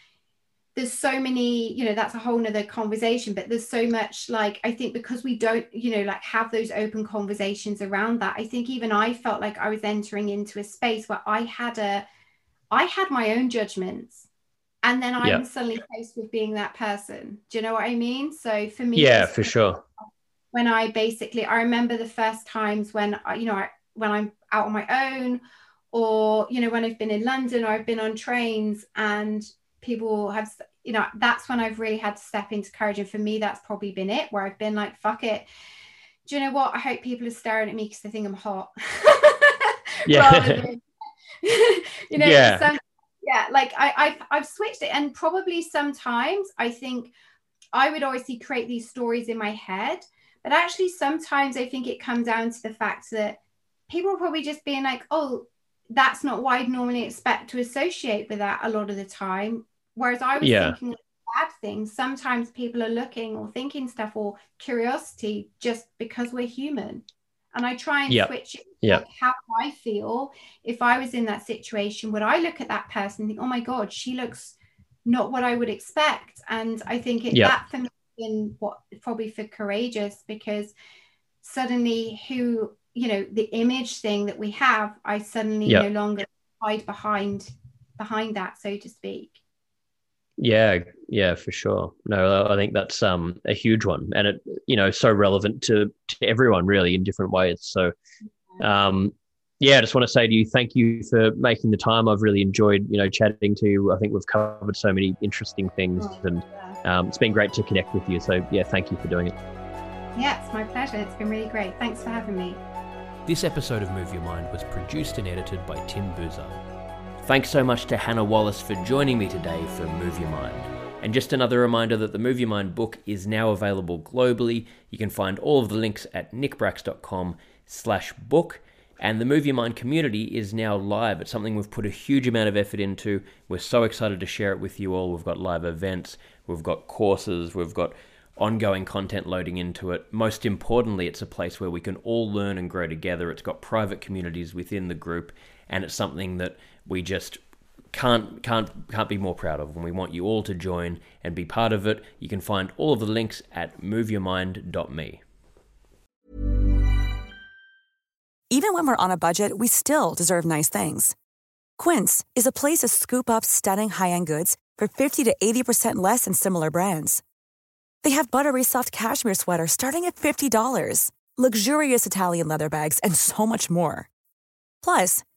there's so many you know that's a whole nother conversation but there's so much like i think because we don't you know like have those open conversations around that i think even i felt like i was entering into a space where i had a i had my own judgments and then i'm yeah. suddenly faced with being that person. Do you know what i mean? So for me yeah for sure. when i basically i remember the first times when I, you know I, when i'm out on my own or you know when i've been in london or i've been on trains and people have you know that's when i've really had to step into courage and for me that's probably been it where i've been like fuck it do you know what i hope people are staring at me because they think i'm hot yeah than, you know yeah. Some, yeah like I, I've, I've switched it and probably sometimes i think i would obviously create these stories in my head but actually sometimes i think it comes down to the fact that people are probably just being like oh that's not what I'd normally expect to associate with that a lot of the time. Whereas I was yeah. thinking bad things. Sometimes people are looking or thinking stuff or curiosity just because we're human. And I try and yep. switch it yep. like how I feel if I was in that situation. Would I look at that person and think, oh my God, she looks not what I would expect? And I think it, yep. that for me been what probably for courageous because suddenly who you know the image thing that we have i suddenly no longer hide behind behind that so to speak yeah, yeah, for sure. No, I think that's um a huge one, and it you know so relevant to to everyone really in different ways. So, um, yeah, I just want to say to you, thank you for making the time. I've really enjoyed you know chatting to you. I think we've covered so many interesting things, oh, and um, it's been great to connect with you. So yeah, thank you for doing it. Yeah, it's my pleasure. It's been really great. Thanks for having me. This episode of Move Your Mind was produced and edited by Tim Boozer. Thanks so much to Hannah Wallace for joining me today for Move Your Mind. And just another reminder that the Move Your Mind book is now available globally. You can find all of the links at nickbracks.com slash book. And the Move Your Mind community is now live. It's something we've put a huge amount of effort into. We're so excited to share it with you all. We've got live events, we've got courses, we've got ongoing content loading into it. Most importantly, it's a place where we can all learn and grow together. It's got private communities within the group, and it's something that we just can't can't can't be more proud of. And we want you all to join and be part of it. You can find all of the links at moveyourmind.me even when we're on a budget we still deserve nice things. Quince is a place to scoop up stunning high-end goods for 50 to 80% less than similar brands. They have buttery soft cashmere sweaters starting at $50 luxurious italian leather bags and so much more. Plus